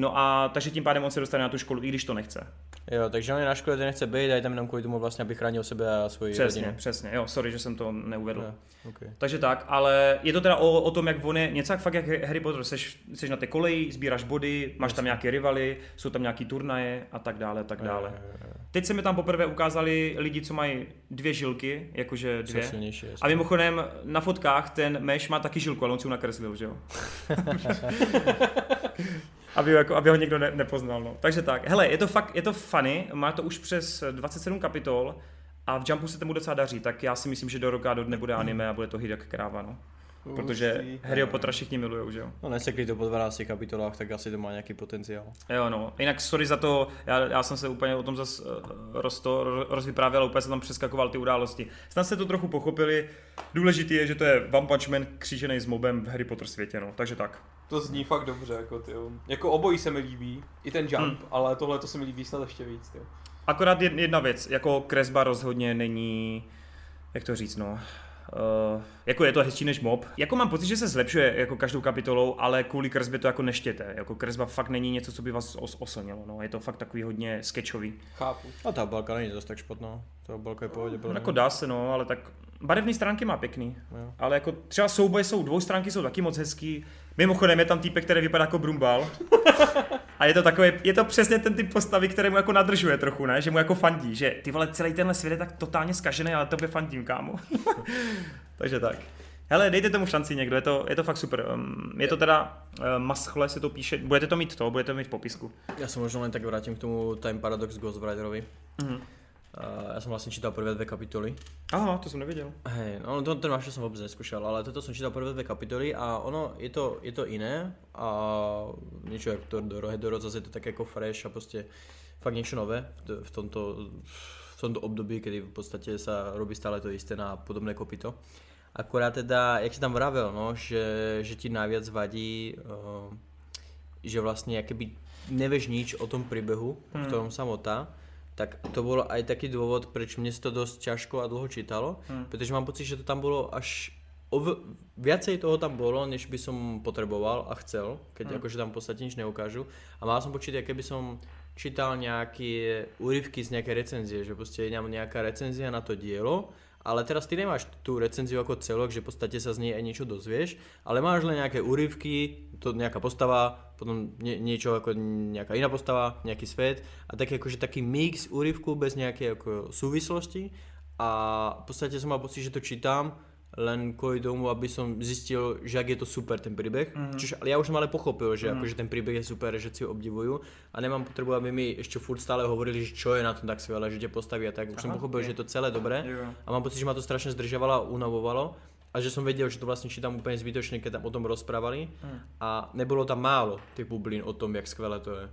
No a takže tím pádem on se dostane na tu školu, i když to nechce. Jo, takže on je na škole, kde nechce být a je tam jenom kvůli tomu vlastně, aby chránil sebe a svoji Přesně, rodinu. přesně, jo, sorry, že jsem to neuvedl. Jo, okay. Takže tak, ale je to teda o, o tom, jak on je, něco jak fakt jak Harry Potter, seš, seš na té koleji, sbíráš body, máš tam nějaké rivaly, jsou tam nějaký turnaje a tak dále, a tak dále. Jo, jo, jo. Teď se mi tam poprvé ukázali lidi, co mají dvě žilky, jakože dvě. silnější. A mimochodem na fotkách ten meš má taky žilku, ale on si ji nakreslil, že jo? aby, jako, aby ho někdo ne, nepoznal, no. Takže tak, hele, je to fakt, je to funny, má to už přes 27 kapitol a v Jumpu se tomu docela daří, tak já si myslím, že do roka do dne bude anime a bude to hit jak kráva, no. Protože Hustý. Harryho Pottera všichni milujou, že jo? No nesekli to po 12 kapitolách, tak asi to má nějaký potenciál. Jo, no. Jinak sorry za to, já, já jsem se úplně o tom zase uh, rosto, ro- rozvyprávěl, úplně jsem tam přeskakoval ty události. Snad jste to trochu pochopili. Důležitý je, že to je One Punch Man křížený s mobem v Harry Potter světě, no. Takže tak. To zní fakt dobře, jako ty. Jako obojí se mi líbí, i ten jump, Hmm. ale tohle to se mi líbí snad ještě víc, ty. Akorát jed- jedna věc, jako kresba rozhodně není, jak to říct, no, Uh, jako je to hezčí než mob. Jako mám pocit, že se zlepšuje jako každou kapitolou, ale kvůli kresbě to jako neštěte. Jako kresba fakt není něco, co by vás os- oslnilo. No. Je to fakt takový hodně sketchový. Chápu. A ta balka není zase tak špatná. Ta balka je v pohodě. podle Jako dá se, no, ale tak barevné stránky má pěkný. Jo. Ale jako třeba souboje jsou, dvou stránky jsou taky moc hezký. Mimochodem je tam týpek, který vypadá jako Brumbal. A je to takový, je to přesně ten typ postavy, který mu jako nadržuje trochu, ne? Že mu jako fandí, že ty vole, celý tenhle svět je tak totálně zkažený, ale tobě fandím, kámo. Takže tak. Hele, dejte tomu šanci někdo, je to, je to fakt super. Um, je to teda, uh, maschle se to píše, budete to mít to, budete to mít v popisku. Já se možná len tak vrátím k tomu Time Paradox Ghost Riderovi. Mhm. Uh, já jsem vlastně čítal prvé dvě kapitoly. Aha, to jsem nevěděl. Hej, no to, ten váš jsem vůbec neskúšal, ale toto jsem čítal prvé dvě kapitoly a ono, je to, je to iné a niečo jak to do Rohedoro, zase je to tak jako fresh a prostě fakt niečo nové v, v tomto, v tomto období, kedy v podstate sa robí stále to isté na podobné kopito. Akorát teda, jak si tam vravel, no, že, že ti najviac vadí, uh, že vlastne keby nevieš nič o tom príbehu, hmm. o ktorom sa motá, tak to bolo aj taký dôvod, prečo mne sa to dosť ťažko a dlho čítalo, hmm. pretože mám pocit, že to tam bolo až ov- viacej toho tam bolo, než by som potreboval a chcel, keď hmm. akože tam v podstate nič neukážu. A mal som pocit, keby som čítal nejaké úryvky z nejakej recenzie, že proste je tam nejaká recenzia na to dielo, ale teraz ty nemáš tú recenziu ako celok, že v podstate sa z nej aj niečo dozvieš, ale máš len nejaké úryvky, to nejaká postava, potom nie, niečo ako nejaká iná postava, nejaký svet a taký akože taký mix úryvku bez nejakej ako súvislosti. A v podstate som mal pocit, že to čítam len kvôli tomu, aby som zistil, že ak je to super ten. Mm-hmm. Čiže ale ja už som ale pochopil, že mm-hmm. akože ten príbeh je super, že si ho obdivujú a nemám potrebu, aby mi ešte furt stále hovorili, že čo je na tom tak skvelé, že tie postavy a tak. Už Aha, pochopil, ok. že je to celé dobré Jo. a mám pocit, že ma to strašne zdržovalo a unavovalo a že som vedel, že to vlastne čítam úplne zbytočne, keď tam o tom rozprávali Hmm. a nebolo tam málo tých bublín o tom, jak skvelé to je.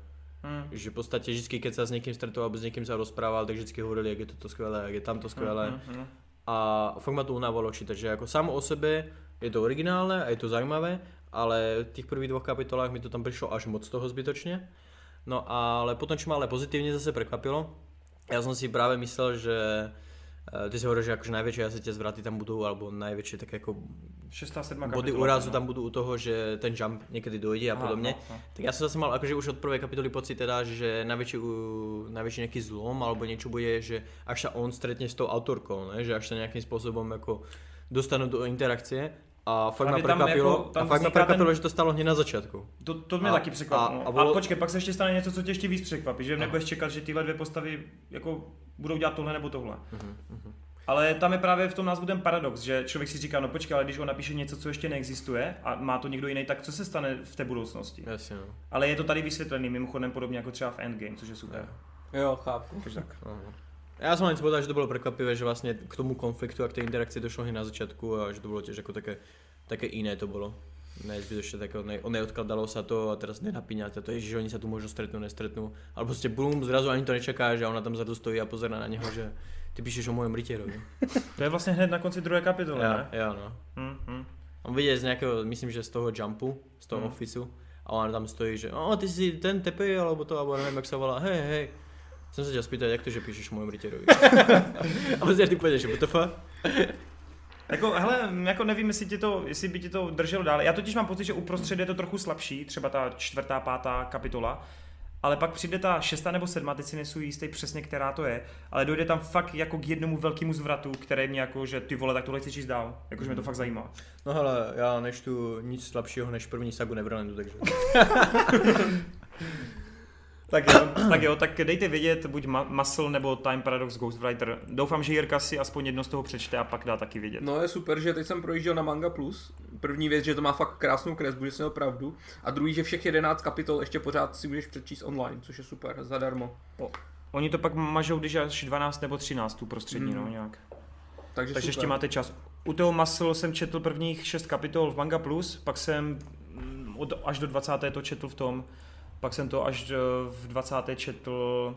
Hmm. Že v podstate vždy, keď sa s niekým stretol alebo s niekým sa rozprával, tak vždy hovorili, jak je toto skvelé, jak je tamto skvelé. Mhm, mhm. A fakt ma to unávalo čítať, že ako samo o sebe je to originálne a je to zaujímavé, ale v tých prvých dvoch kapitolách mi to tam prišlo až moc toho zbytočne. No ale potom, čo ma ale pozitívne zase prekvapilo, ja som si práve myslel, že ty si hovoril, že akože najväčšie asi tie zvraty tam budú, alebo najväčšie také ako Šestá, sedmá body kapitola, úrazu no. tam budú u toho, že ten jump niekedy dojde a Aha, podobne. no, no. Tak ja som zase mal akože už od prvej kapitoly pocit teda, že najväčší, najväčší nejaký zlom alebo niečo bude, že až sa on stretne s tou autorkou, ne? že až sa nejakým spôsobom ako dostanú do interakcie. A fakt tam prekvapilo, jako- a fakt ten- že to stalo hneď na začiatku. To, to mě A- taky překvapilo. a- A, a a, počkej, pak se ještě stane něco, co tě ještě víc překvapí, že nebudeš čekat, že tyhle dvě postavy jako budou dělat tohle nebo tohle. Mhm, Ale tam je právě v tom názvu ten paradox, že člověk si říká, no počkej, ale když on napíše něco, co ještě neexistuje a má to někdo jiný, tak co se stane v té budoucnosti? Jasne, no. Ale je to tady vysvětlený, mimochodem podobně jako třeba v Endgame, což je super. Jo, chápu. Takže tak. Aha. Som len chcel povedať, že to bolo prekvapivé, že vlastne k tomu konfliktu a k tej interakcii došlo hneď na začiatku a že to bolo tiež ako také, také iné to bolo. Ne, zbytočne také, ne, neodkladalo sa to a teraz nenapíňate to, že oni sa tu možno stretnú, nestretnú. Ale proste blum, zrazu ani to nečaká, že ona tam zadu stojí a pozera na neho, že ty píšeš o mojom rytierovi. To je vlastně hned na konci druhé kapitoly, Ja, ne? ja, no. Hm, hm. On vidie z nejakého, myslím, že z toho jumpu, z toho Hmm. officeu a ona tam stojí, že o, ty si ten tepej, alebo to, alebo neviem, jak sa volá, hej, hej. Chcem sa ťa spýtať, jak to, že píšeš mojom rytierovi. a vlastne ty povedeš, že WTF? Jako, hele, jako nevím, jestli, ti to, jestli by ti to drželo dál. Já totiž mám pocit, že uprostřed je to trochu slabší, třeba ta čtvrtá, pátá kapitola, ale pak přijde ta šestá nebo sedmá, teď si nejsou jistý přesně, která to je, ale dojde tam fakt jako k jednomu velkému zvratu, který mě jako, že ty vole, tak tohle chci číst dál, jakože mě to fakt zajímá. No hele, já nečtu nic slabšího než první sagu Neverlandu, takže... Tak jo, tak jo, tak dejte vědět, buď Ma- Muscle nebo Time Paradox Ghostwriter. Doufám, že Jirka si aspoň jedno z toho přečte a pak dá taky vědět. No je super, že teď jsem projížděl na Manga Plus. První věc, že to má fakt krásnou kresbu, že jsem pravdu. A druhý, že všech 11 kapitol ještě pořád si můžeš přečíst online, což je super, zadarmo. Oni to pak mažou, když až 12 nebo 13 tu prostřední, Mm. no nějak. Takže, Takže super. ještě máte čas. U toho Muscle jsem četl prvních 6 kapitol v Manga Plus, pak jsem mm, od, až do 20. to četl v tom, pak jsem to až eh, v 20. četl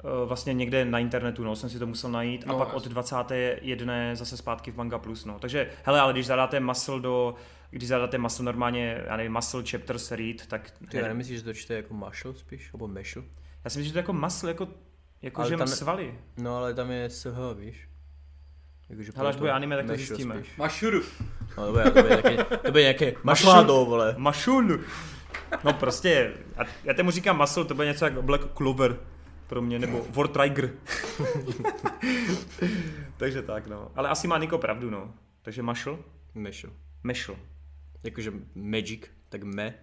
eh, vlastně někde na internetu, no, jsem si to musel najít a No, pak jasně. od 21. zase zpátky v Manga Plus, no. Takže, hele, ale když zadáte Muscle do, když zadáte Muscle normálně, já nevím, Muscle Chapters Read, tak Ty já nemyslíš, že to čte jako Marshall spíš, nebo Mešl? já si myslím, že to je jako Muscle, jako, jako Ale že tam- svaly. No ale tam je SH, víš? Jakože Hele, až bude anime, tak to zjistíme. Mašuru. No to bude, to bude, nějaké, to bude nějaké mašládou, vole. Mašul. No prostě, já, já tomu říkám muscle, to bude něco jako Black Clover pro mě, nebo War Tiger. Takže tak, no. Ale asi má Niko pravdu, no. Takže mašl, Mešl. mešl. Jakože magic, tak me.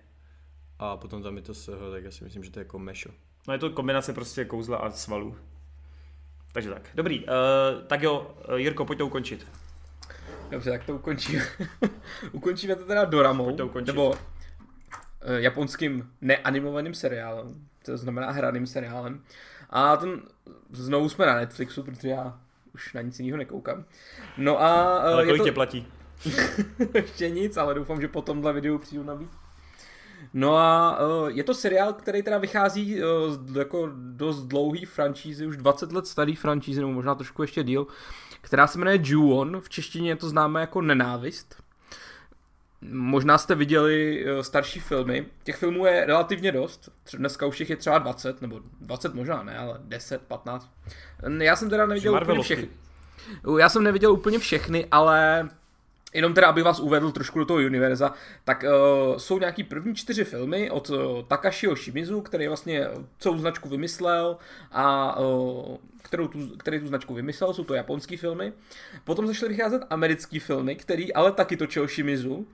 A potom tam je to SH, tak já si myslím, že to je jako Mešl. No je to kombinace prostě kouzla a svalů. Takže tak. Dobrý, uh, tak jo, eh, Jirko, pojď to ukončit. Dobře, tak to ukončíme. ukončíme to teda doramou, Pojď to ukončit. nebo japonským neanimovaným seriálem, to znamená hraným seriálem. A ten, znovu jsme na Netflixu, protože já už na nic jiného nekoukám. No a uh, Ale je kolik to tě platí? ještě nic, ale doufám, že po tomhle videu přijdu na víc. No a uh, je to seriál, který teda vychází z jako dost dlouhý franšízy, už 20 let starý franšízy, nebo možná trošku ještě díl, která se jmenuje Ju-On, v češtině to známe jako Nenávist. Možná jste viděli uh, starší filmy, těch filmů je relativně dost, dneska už jich je třeba 20, nebo 20 možná ne, ale 10, 15. Já jsem teda neviděl úplně všechny. Já jsem neviděl úplně všechny, ale Jenom teda, aby vás uvedl trošku do toho univerza, tak uh, jsou nějaký první čtyři filmy od uh, Takashiho Shimizu, který vlastně celou značku vymyslel a uh, kterou tu, který tu značku vymyslel, jsou to japonský filmy. Potom začaly vycházet americký filmy, který ale taky točil Shimizu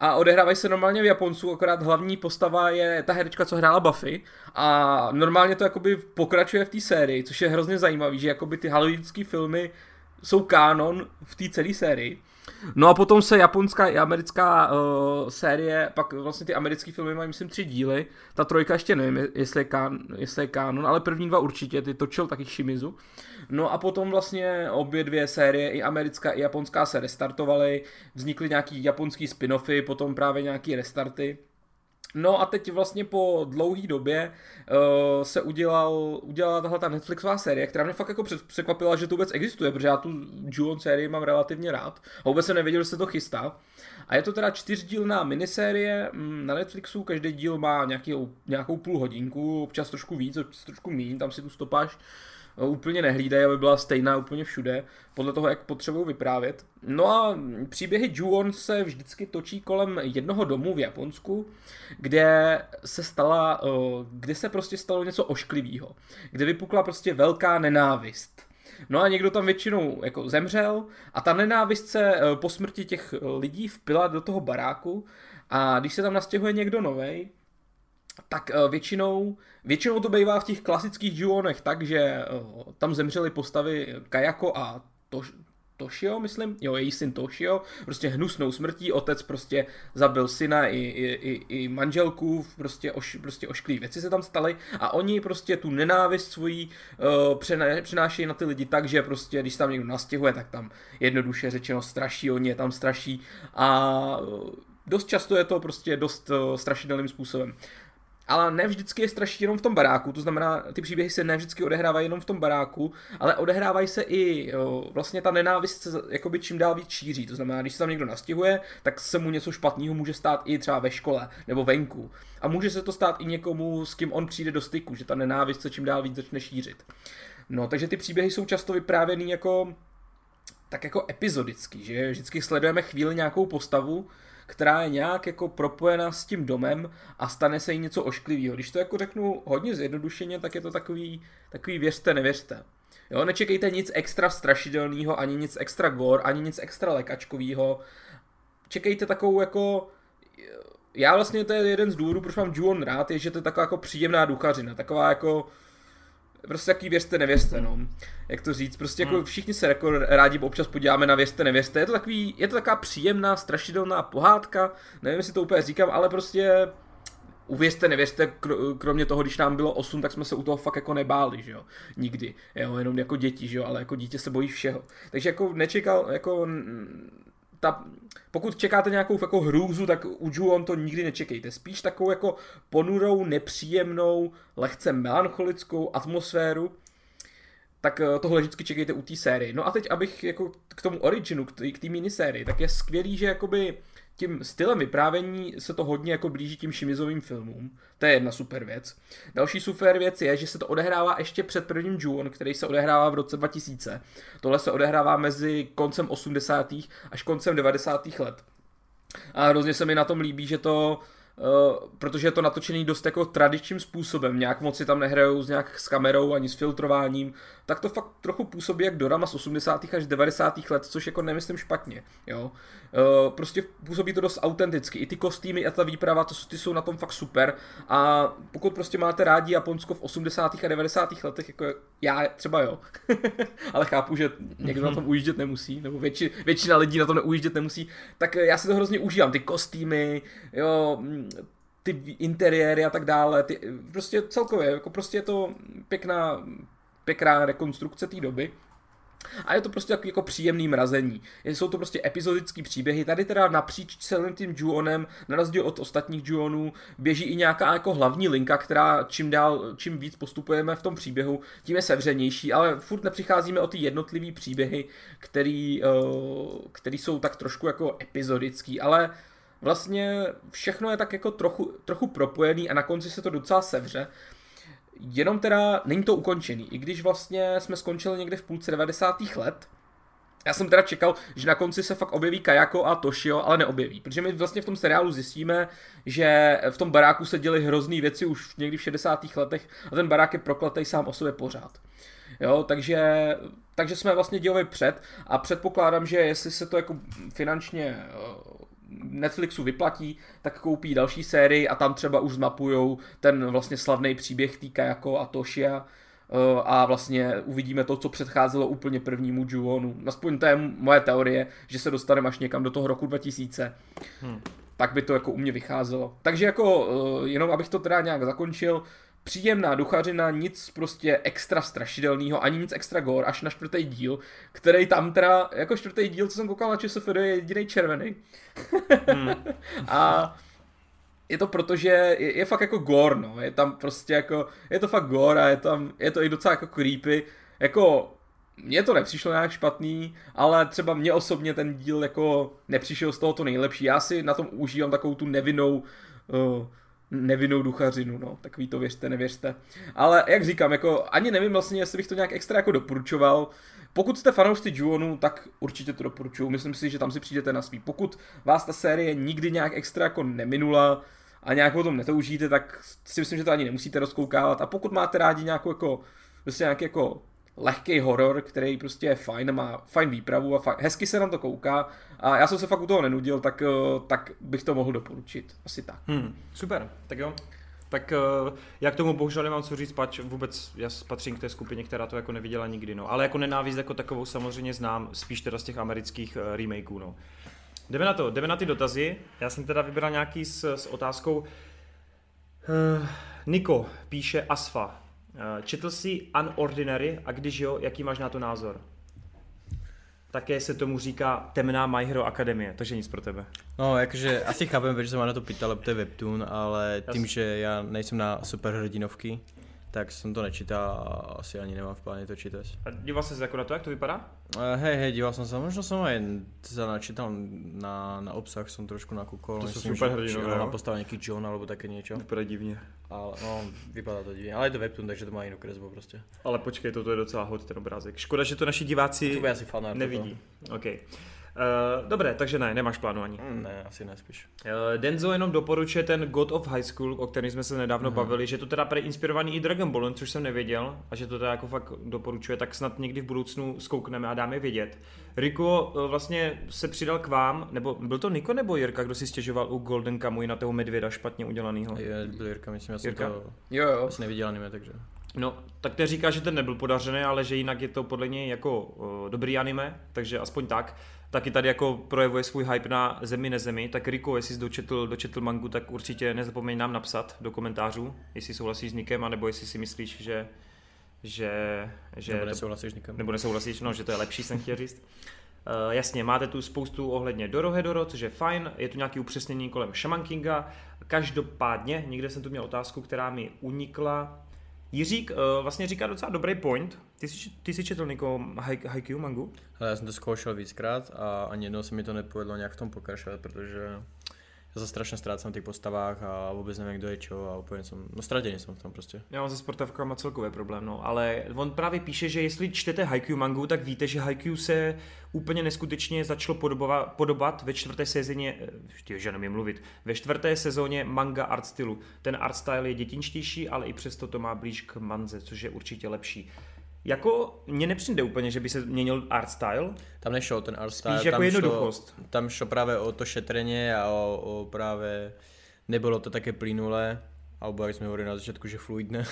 a odehrávají se normálně v Japoncu, akorát hlavní postava je ta herečka, co hrála Buffy a normálně to jakoby pokračuje v té sérii, což je hrozně zajímavý, že jakoby ty halloweenské filmy jsou kánon v té celé sérii. No a potom se japonská i americká uh, série, pak vlastně ty americké filmy mají myslím tři díly, ta trojka ještě nevím, jestli je, kán, jestli je kánon, ale první dva určitě, ty točil taky Shimizu. No a potom vlastně obě dvě série, i americká i japonská se restartovaly, vznikly nějaký japonský spin-offy, potom právě nějaký restarty. No a teď vlastně po dlouhé době uh, se udělal, udělala tahle ta Netflixová série, která mě fakt jako překvapila, že to vůbec existuje, protože já tu Ju-On sérii mám relativně rád. A vůbec jsem nevěděl, že se to chystá. A je to teda čtyřdílná minisérie mm, na Netflixu, každý díl má nějaký, nějakou půl hodinku, občas trošku víc, občas trošku míň, tam si tu stopáž eh, úplně nehlídají, aby byla stejná úplně všude, podle toho, jak potřebují vyprávět. No a příběhy Ju-On se vždycky točí kolem jednoho domu v Japonsku, kde se stala, eh, kde se prostě stalo něco ošklivého, kde vypukla prostě velká nenávist. No a někdo tam většinou jako zemřel a ta nenávist se eh, po smrti těch lidí vpila do toho baráku a když se tam nastěhuje někdo novej, tak eh, většinou, většinou to bývá v těch klasických Ju-onech tak, že eh, tam zemřely postavy Kayako a Toš, Toshio, myslím, jo, její syn Toshio, prostě hnusnou smrtí, otec prostě zabil syna i, i, i, manželku, prostě, oš, prostě ošklivý věci se tam staly a oni prostě tu nenávist svojí uh, přená, přenášejí na ty lidi tak, že prostě, když tam někdo nastěhuje, tak tam jednoduše řečeno straší, oni je tam straší a dost často je to prostě dost uh, strašidelným způsobem. Ale ne vždycky je straší jenom v tom baráku, to znamená, ty příběhy se ne vždycky odehrávají jenom v tom baráku, ale odehrávají se i, jo, vlastně ta nenávist se jakoby čím dál víc šíří, to znamená, když se tam někdo nastěhuje, tak se mu něco špatného může stát i třeba ve škole nebo venku. A může se to stát i někomu, s kým on přijde do styku, že ta nenávist se čím dál víc začne šířit. No, takže ty příběhy jsou často vyprávěný jako tak jako epizodický, že vždycky sledujeme chvíli nějakou postavu, která je nějak jako propojená s tím domem a stane se jí něco ošklivého. Když to jako řeknu hodně zjednodušeně, tak je to takový, takový věřte, nevěřte. Jo, nečekejte nic extra strašidelného, ani nic extra gore, ani nic extra lekačkového. Čekejte takovou jako já vlastně to je jeden z důvodů, proč mám Juon rád, je, že to je taková jako příjemná duchařina, taková jako prostě jaký věřte, nevěřte, no. Jak to říct, prostě jako hmm. všichni se jako rádi občas podíváme na věřte, nevěřte. Je to takový, je to taková příjemná, strašidelná pohádka, nevím, jestli to úplně říkám, ale prostě uvěřte, nevěřte, kromě toho, když nám bylo 8, tak jsme se u toho fakt jako nebáli, že jo, nikdy, jo, jenom jako děti, že jo, ale jako dítě se bojí všeho. Takže jako nečekal, jako ta, pokud čekáte nějakou jako hrůzu, tak u Ju-on to nikdy nečekejte. Spíš takovou jako ponurou, nepříjemnou, lehce melancholickou atmosféru, tak eh, tohle vždycky čekejte u té série. No a teď, abych jako k tomu originu, k té minisérii, tak je skvělý, že jakoby tím stylem vyprávění se to hodně jako blíží tím Shimizovým filmům. To je jedna super věc. Další super věc je, že se to odehrává ještě před prvním Ju-on, který se odehrává v roce 2000. Tohle se odehrává mezi koncem 80. až koncem 90. let. A hrozně se mi na tom líbí, že to Uh, protože je to natočený dost jako tradičním způsobem, nějak moc si tam nehrajou s nějak s kamerou ani s filtrováním, tak to fakt trochu působí jak dorama z 80. až 90. let, což jako nemyslím špatně, jo. Uh, prostě působí to dost autenticky, i ty kostýmy a ta výprava, to, ty jsou na tom fakt super a pokud prostě máte rádi Japonsko v 80. a 90. letech, jako já třeba jo, ale chápu, že někdo na tom ujíždět nemusí, nebo větši, většina lidí na tom neujíždět nemusí, tak já si to hrozně užívám, ty kostýmy, jo, ty interiéry a tak dále, ty, prostě celkově, jako prostě je to pěkná, pěkná rekonstrukce té doby. A je to prostě jako, jako příjemný mrazení. Jsou to prostě epizodické příběhy. Tady teda napříč celým tím Juonem, na rozdíl od ostatních Juonů, běží i nějaká jako hlavní linka, která čím dál, čím víc postupujeme v tom příběhu, tím je sevřenější, ale furt nepřicházíme o ty jednotlivý příběhy, který, uh, který jsou tak trošku jako epizodický, ale vlastně všechno je tak jako trochu, trochu propojený a na konci se to docela sevře. Jenom teda není to ukončený, i když vlastně jsme skončili někde v půlce 90. let, já jsem teda čekal, že na konci se fakt objeví Kajako a Toshio, ale neobjeví, protože my vlastně v tom seriálu zjistíme, že v tom baráku se děly hrozný věci už někdy v 60. letech a ten barák je prokletý sám o sobě pořád. Jo, takže, takže jsme vlastně dělali před a předpokládám, že jestli se to jako finančně Netflixu vyplatí, tak koupí další sérii a tam třeba už zmapujou ten vlastně slavný příběh týka jako a Toshia eh, a vlastně uvidíme to, co předcházelo úplně prvnímu Juonu. Aspoň to je moje teorie, že se dostaneme až někam do toho roku 2000. Hmm. Tak by to jako u mě vycházelo. Takže jako, eh, jenom abych to teda nějak zakončil, příjemná duchařina, nic prostě extra strašidelného, ani nic extra gore, až na čtvrtý díl, který tam teda, jako čtvrtý díl, co jsem koukal na ČSFD, je jediný červený. Hmm. a je to proto, že je, je fakt jako gore, no, je tam prostě jako, je to fakt gore a je tam, je to i docela jako creepy, jako mně to nepřišlo nějak špatný, ale třeba mě osobně ten díl jako nepřišel z toho to nejlepší. Já si na tom užívám takovou tu nevinnou uh, nevinnou duchařinu, no, takový to věřte, nevěřte. Ale jak říkám, jako ani nevím vlastně, jestli bych to nějak extra jako doporučoval. Pokud jste fanoušci Juonu, tak určitě to doporučuju. Myslím si, že tam si přijdete na svý. Pokud vás ta série nikdy nějak extra jako neminula a nějak o tom netoužíte, tak si myslím, že to ani nemusíte rozkoukávat. A pokud máte rádi nějakou jako, prostě nějaký jako lehký horor, který prostě je fajn, má fajn výpravu a fajn, hezky se nám to kouká a já jsem se fakt u toho nenudil, tak, eh, tak bych to mohl doporučit. Asi tak. Hmm, super, tak jo. Tak uh, já k tomu bohužel nemám co říct, pač vůbec já patřím k té skupině, která to jako neviděla nikdy, no. Ale jako nenávist jako takovou samozřejmě znám, spíš teda z těch amerických uh, remakeů, no. Jdeme na to, jdeme na ty dotazy. Já jsem teda vybral nějaký s, s otázkou. Niko píše Asfa. Uh, četl jsi Unordinary a když jo, jaký máš na to názor? Také se tomu říká temná My Hero Akademie, takže nic pro tebe. No, jakože asi chápem, že se má na to pýtal, to je webtoon, ale tím, že já nejsem na superhrdinovky, tak jsem to nečítal a asi ani nemám v pláne to čítať. A díval jsi se jako na to, jak to vypadá? Uh, hej, hej, díval som sa, možno som aj načítal na, na obsah, som trošku nakúkol. To myslím, super hrdinové? Na postava nejaký John alebo také niečo. Vypadá divně. Ale, no, vypadá to divne. Ale je to webtoon, takže to má inú kresbu prostě. Ale počkej, toto je docela hot ten obrázek. Škoda, že to naši diváci To asi fanart. nevidí. OK. Uh, dobré, takže ne, nemáš plánu ani. toto. Mm, ne, asi ne, spíš. Uh, Denzo jenom doporučuje ten God of High School, o kterém jsme se nedávno bavili, že to teda pre inspirovaný i Dragon Ballem, což jsem nevěděl, a že to teda jako fakt doporučuje, tak snad někdy v budoucnu zkoukneme a dáme vědět. Riko uh, vlastně se přidal k vám, nebo byl to Niko nebo Jirka, kdo si stěžoval u Golden Kamuy na toho medvěda špatně udělanýho? Je, byl Jirka, myslím, já jsem Jirka? to Jo, jo. asi neviděl anime, takže. No, tak ten říká, že ten nebyl podařený, ale že jinak je to podle něj jako uh, dobrý anime, takže aspoň tak. Taky tady jako projevuje svůj hype na zemi nezemi, tak Riko, jestli jsi dočetl, dočetl mangu, tak určitě nezapomeň nám napsat do komentářů, jestli souhlasíš s Nikem, anebo jestli si myslíš, že, že, že Nebo nesouhlasíš nikam. nebo nesouhlasíš, no, že to je lepší, jsem chtěl říct. Uh, jasně, máte tu spoustu ohledně Dorohedoro, což je fajn, je tu nějaký upřesnění kolem Shaman Kinga. Každopádně, někde jsem tu měl otázku, která mi unikla. Jiřík uh, vlastně říká docela dobrý point. Ty jsi, ty jsi četl Niko Hai- Haikyuu mangu? Ale já jsem to zkoušel víckrát a ani jednou se mi to nepovedlo nějak v tom pokračovat, protože já se strašně ztrácím v těch postavách a vůbec nevím, kdo je čo a úplně jsem, no ztratěný jsem v tom prostě. Já mám se sportovkama celkově problém, no, ale on právě píše, že jestli čtete Haikyuu mangu, tak víte, že Haikyuu se úplně neskutečně začalo podoba, podobat ve čtvrté sezóně, ty že nemím mluvit, ve čtvrté sezóně manga art stylu. Ten art style je dětinštější, ale i přesto to má blíž k manze, což je určitě lepší. Jako mně nepřijde úplně, že by se měnil art style, Tam nešlo ten art style, spíš jako tam jednoduchost. Šlo, tam šlo právě o to šetrenie a o, o právě, nebylo to také plynulé, alebo jak jsme hovorili na začátku, že fluidné.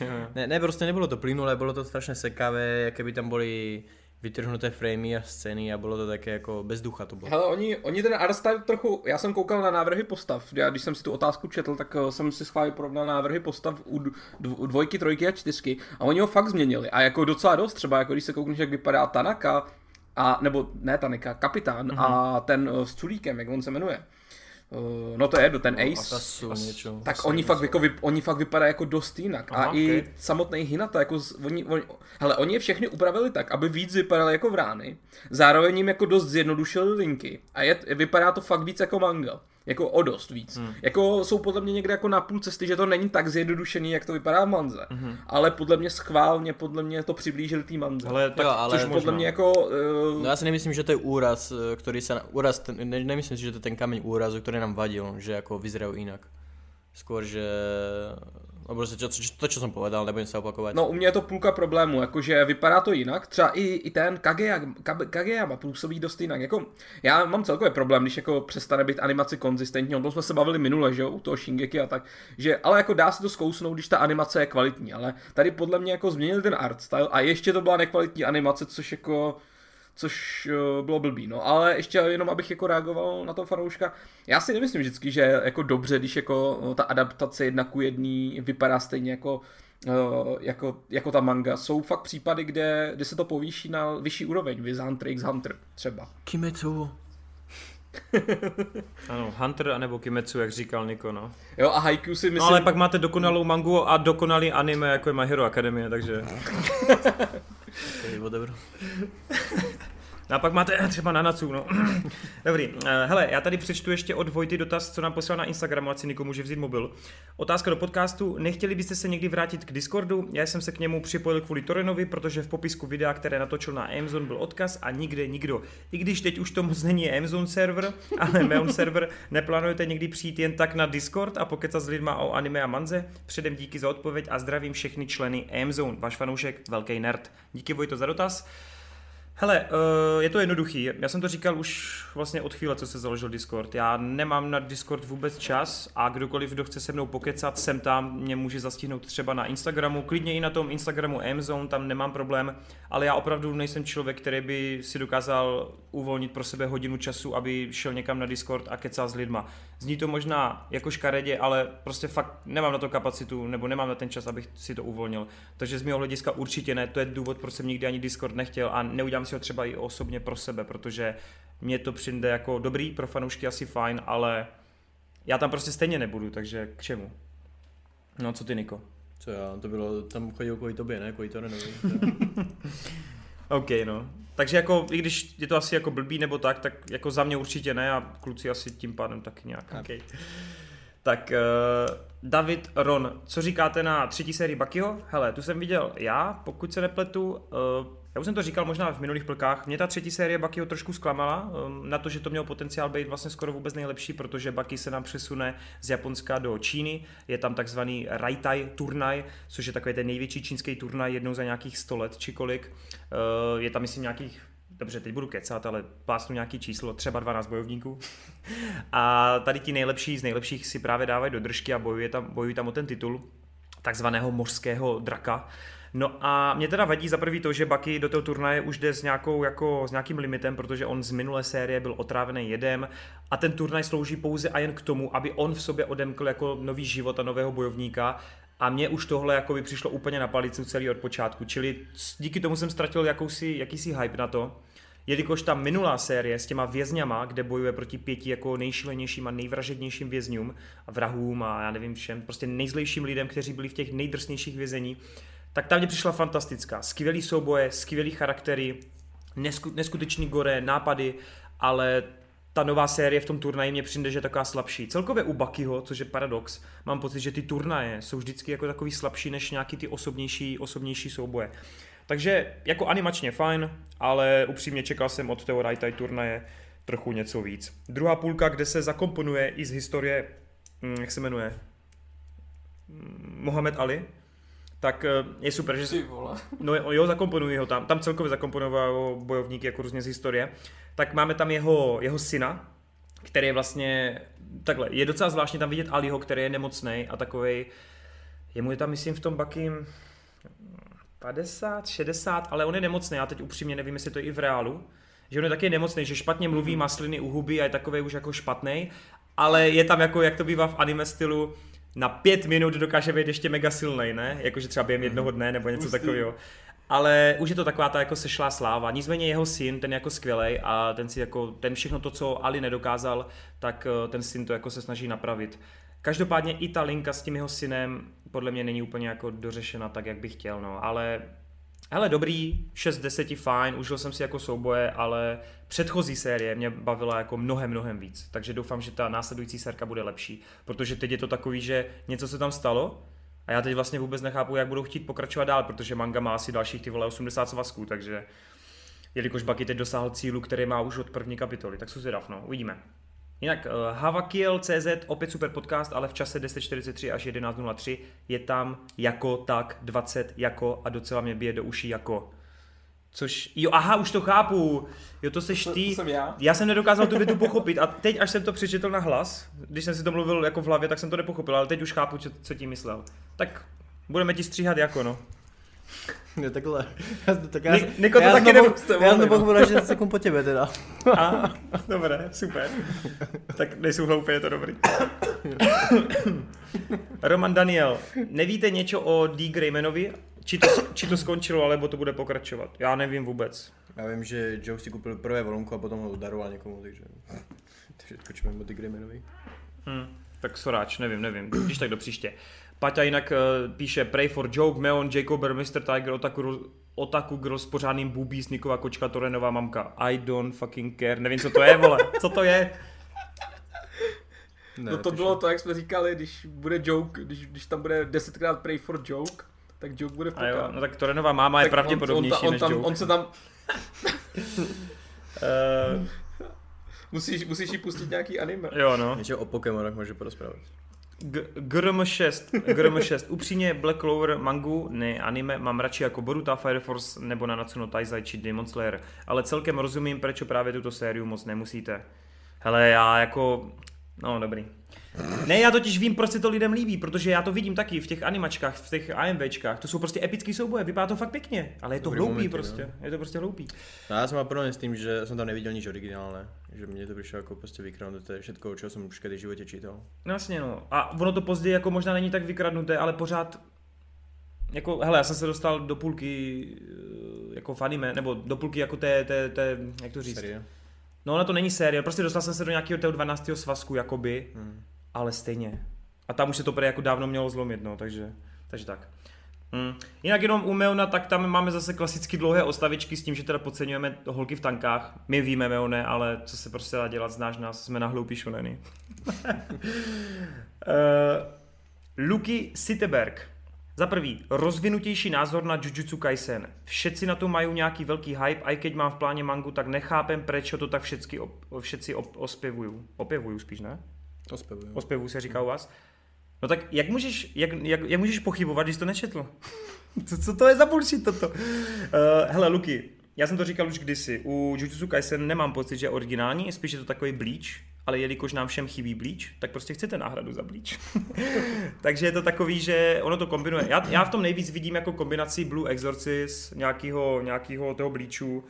ne, ne, prostě nebylo to plynulé, bylo to strašně sekavé, jaké by tam byly vytrhnuté framey a scény a bylo to také jako bez ducha to bylo. Hele, oni, oni ten art style trochu, já jsem koukal na návrhy postav, já když jsem si tu otázku četl, tak eh, jsem si schválně porovnal návrhy postav u dv- dv- dvojky, trojky a čtyřky a oni ho fakt změnili a jako docela dost, třeba jako když se koukneš, jak vypadá Tanaka, a, nebo ne Tanaka, kapitán mm-hmm. a ten uh, s Culíkem, jak on se jmenuje. Uh, no to je do ten Ace. Asu, něco. Tak oni fakt, jako, vy, oni fakt vypadají jako dost jinak. Aha, a i ok. samotný Hinata, jako z, oni, oni, hele, oni je všechny upravili tak, aby víc vypadaly jako vrány. Zároveň jim jako dost zjednodušili linky. A je, vypadá to fakt víc jako manga. Jako o dost víc. Hmm. Jako jsou podle mě někde jako na půl cesty, že to není tak zjednodušený, jak to vypadá v manze. Hmm. Ale podle mě schválně, podle mě to přiblížili té manze. Hele, tak Jo, ale Což podle mě jako... Uh, No já si nemyslím, že to je úraz, eh, který se, úraz, ten, ne, nemyslím si, že to je ten kameň úrazu, který nám vadil, že jako vyzerají jinak. Skôr, že, no prostě čo, to, čo jsem povedal, nebudem se opakovat. No u mě je to půlka problému, jakože vypadá to jinak, třeba i, i ten Kageyama, Ka- Kageyama působí dost jinak, jako já mám celkově problém, když jako přestane být animace konzistentní, o tom jsme se bavili minule, že jo, u toho Shingeki a tak, že, ale jako dá se to zkousnout, když ta animace je kvalitní, ale tady podle mě jako změnili ten art style a ještě to byla nekvalitní animace, což jako což uh, bylo blbý, no, ale ještě jenom abych jako reagoval na toho fanouška, já si nemyslím vždycky, že je jako dobře, když jako uh, ta adaptace jedna ku jedný vypadá stejně jako uh, jako, jako ta manga. Jsou fakt případy, kde, kde se to povýší na vyšší úroveň, viz Hunter x Hunter třeba. Kimetsu. ano, Hunter anebo Kimetsu, jak říkal Niko, no. Jo a Haikyuu si myslím... No ale pak máte dokonalou mangu a dokonalý anime, jako je My Hero Academia, takže... Okay, whatever. No a pak máte třeba Nanatsu, no. Dobrý, eh, hele, já tady přečtu ještě od Vojty dotaz, co nám poslal na Instagramu, ať si Niko může vzít mobil. Otázka do podcastu, nechtěli byste se někdy vrátit k Discordu? Já jsem se k němu připojil kvůli Torenovi, protože v popisku videa, které natočil na Amazon, byl odkaz a nikde nikdo. I když teď už to moc není Amazon server, ale Meon server, neplánujete někdy přijít jen tak na Discord a pokecat s lidma o anime a manze? Předem díky za odpověď a zdravím všechny členy Amazon. Váš fanoušek, velký nerd. Díky Vojto za dotaz. Hele, uh, je to jednoduchý. Já jsem to říkal už vlastně od chvíle, co se založil Discord. Já nemám na Discord vůbec čas a kdokoliv, kdo chce se mnou pokecat, sem tam mě může zastihnout třeba na Instagramu, klidně i na tom Instagramu Amazon, tam nemám problém, ale já opravdu nejsem člověk, který by si dokázal uvolnit pro sebe hodinu času, aby šel někam na Discord a kecal s lidma. Zní to možná jako škaredě, ale prostě fakt nemám na to kapacitu, nebo nemám na ten čas, abych si to uvolnil. Takže z mého hlediska určitě ne, to je důvod, proč jsem nikdy ani Discord nechtěl a neudělám si ho třeba i osobně pro sebe, protože mně to přijde jako dobrý, pro fanoušky asi fajn, ale já tam prostě stejně nebudu, takže k čemu? No co ty, Niko? Co já, to bylo, tam chodil kvůli tobě, ne? Kvůli Torenovi. OK, no. Takže jako, i když je to asi jako blbý nebo tak, tak jako za mě určitě ne a kluci asi tím pádem taky nějak. Okay. Tak uh, David Ron, co říkáte na třetí sérii Buckyho? Hele, tu jsem viděl já, pokud se nepletu. Uh, já už jsem to říkal možná v minulých plkách, mě ta třetí série Buckyho trošku zklamala, um, na to, že to mělo potenciál být vlastně skoro vůbec nejlepší, protože Bucky se nám přesune z Japonska do Číny, je tam takzvaný Raitai turnaj, což je takový ten největší čínský turnaj jednou za nějakých 100 let či kolik. Uh, je tam myslím nějakých dobře, teď budu kecat, ale plásnu nějaký číslo, třeba 12 bojovníků. a tady ti nejlepší z nejlepších si právě dávají do držky a bojují tam, bojují tam o ten titul takzvaného mořského draka. No a mě teda vadí za prvý to, že Bucky do toho turnaje už jde s, nějakou, jako, s nějakým limitem, protože on z minulé série byl otrávený jedem a ten turnaj slouží pouze a jen k tomu, aby on v sobě odemkl jako nový život a nového bojovníka. A mně už tohle jako by přišlo úplně na palicu celý od počátku, čili díky tomu jsem ztratil jakousi, jakýsi hype na to, jelikož ta minulá série s těma vězňama, kde bojuje proti pěti jako nejšilenějším a nejvražednějším vězňům a vrahům a já nevím všem, prostě nejzlejším lidem, kteří byli v těch nejdrsnějších vězení, tak ta mě přišla fantastická. Skvělý souboje, skvělý charaktery, nesku, neskutečný gore, nápady, ale ta nová série v tom turnaji mě přijde, že je taková slabší. Celkově u Buckyho, což je paradox, mám pocit, že ty turnaje jsou vždycky jako takový slabší než nějaký ty osobnější, osobnější souboje. Takže jako animačně fajn, ale upřímně čekal jsem od toho Raitai turnaje trochu něco víc. Druhá půlka, kde se zakomponuje i z historie, hm, jak se jmenuje, hm, Mohamed Ali, tak eh, je super, že... Ty vole. No jo, zakomponují ho tam. Tam celkově zakomponoval bojovníky jako různě z historie. Tak máme tam jeho, jeho syna, který je vlastně... Takhle, je docela zvláštní tam vidět Aliho, který je nemocný a takovej... Jemu je tam, myslím, v tom Bakým 50, 60, ale on je nemocný. Já teď upřímně nevím, jestli to je i v reálu. Že on je taky nemocný, že špatně mluví, má sliny u huby a je takový už jako špatný. Ale je tam jako, jak to bývá v anime stylu, na pět minut dokáže být ještě mega silný, ne? Jakože třeba během jednoho dne nebo něco takového. Ale už je to taková ta jako sešlá sláva. Nicméně jeho syn, ten je jako skvělej a ten si jako, ten všechno to, co Ali nedokázal, tak eh, ten syn to jako se snaží napravit. Každopádně i ta linka s tím jeho synem podle mě není úplně jako dořešena tak, jak bych chtěl, no, ale Hele, dobrý, 6 z 10 fajn, užil jsem si jako souboje, ale předchozí série mě bavila jako mnohem, mnohem víc. Takže doufám, že ta následující sérka bude lepší, protože teď je to takový, že něco se tam stalo a já teď vlastně vůbec nechápu, jak budou chtít pokračovat dál, protože manga má asi dalších ty vole 80 svazků, takže jelikož Baki teď dosáhl cílu, který má už od první kapitoly, tak jsou zvědav, no, uvidíme. Jinak uh, Havakiel.cz, opět super podcast, ale v čase 10.43 až 11.03 je tam jako tak 20 jako a docela mě bije do uší jako. Což, jo, aha, už to chápu. Jo, to seš ty. To, to jsem já. Já jsem nedokázal tu větu pochopit a teď, až jsem to přečetl na hlas, když jsem si to mluvil jako v hlavě, tak jsem to nepochopil, ale teď už chápu, co, co tím myslel. Tak budeme ti stříhat jako, no. Ne, takhle. Já, tak já, Ni- Niko to já taky pochopil- Já jsem pochopil, že sekund po tebe teda. A, dobré, super. Tak nejsou hloupé, je to dobrý. Roman Daniel, nevíte něco o D. Greymanovi? Či to, či to skončilo, alebo to bude pokračovat? Já nevím vůbec. Já vím, že Joe si koupil prvé volunku a potom ho daroval někomu, takže... Takže skočíme o ty Grimmanovi. Hm, tak soráč, nevím, nevím. Když tak do příště. Paťa jinak uh, píše Pray for Joke, Meon, Jacober, Mr. Tiger, Otaku, Otaku Girl s pořádným bubí, Sniková kočka, Torenová mamka. I don't fucking care. Nevím, co to je, vole. Co to je? Ne, No to bylo to, jak jsme říkali, když bude joke, když, když tam bude desetkrát pray for joke, tak joke bude v A jo, no tak Torenová máma je Tak pravděpodobnější on, on, on, než tam, Joke. on se tam, Uh, musíš, musíš jí pustit nějaký anime. jo, no. Něco o Pokémonech může porozprávat. G- GRM6, GRM6, upřímně Black Clover mangu, ne anime, mám radši jako Boruto, Fire Force nebo Nanatsu no Taizai či Demon Slayer, ale celkem rozumím, proč právě tuto sériu moc nemusíte. Hele, já jako, no dobrý. Ne, já totiž vím, proč se to lidem líbí, protože já to vidím taky v těch animačkách, v těch AMVčkách, to jsou prostě epický souboje, vypadá to fakt pěkně, ale je to Dobrý hloupý momenty, prostě, je to prostě hloupý. No, já jsem mal problém s tím, že jsem tam neviděl nic originálné. Že mě to přišlo jako prostě vykradnuté všetko, čo jsem už kedy v životě čítal. No jasně no. A ono to později jako možná není tak vykradnuté, ale pořád jako, hele, já jsem se dostal do půlky eh, jako v anime, nebo do půlky jako té, té, té jak to říct. Série. No ona to není série, prostě dostal jsem se do nějakého toho 12. svazku, jakoby, Hmm. Ale stejně. A tam už se to prý jako dávno mělo zlomit, no, takže, Takže tak. Hmm. Jinak jenom u Meona, tak tam máme zase klasicky dlouhé ostavičky s tím, že teda podceňujeme holky v tankách. My víme Meone, ale co se prostě dá dělat, znáš nás, jsme na hloupý šoneny. uh, Luky Sitteberg. Za prvý, rozvinutější názor na Jujutsu Kaisen. Všetci na to mají nějaký velký hype, a i keď mám v pláně mangu, tak nechápem, proč to tak všetci, op, všetci op, ospěvují. Opěvují spíš, ne? Ospěvuju. Ospěvují se říká u vás. No tak jak můžeš, jak, jak, jak můžeš pochybovat, když to nečetl? co, co to je za bullshit toto? Uh, hele, Luky, já jsem to říkal už kdysi. U Jujutsu Kaisen nemám pocit, že je originální, spíš je to takový bleach, ale jelikož nám všem chybí bleach, tak prostě chcete náhradu za bleach. Takže je to takový, že ono to kombinuje. Já, já v tom nejvíc vidím jako kombinaci Blue Exorcist, nějakého, nějakého toho bleachu.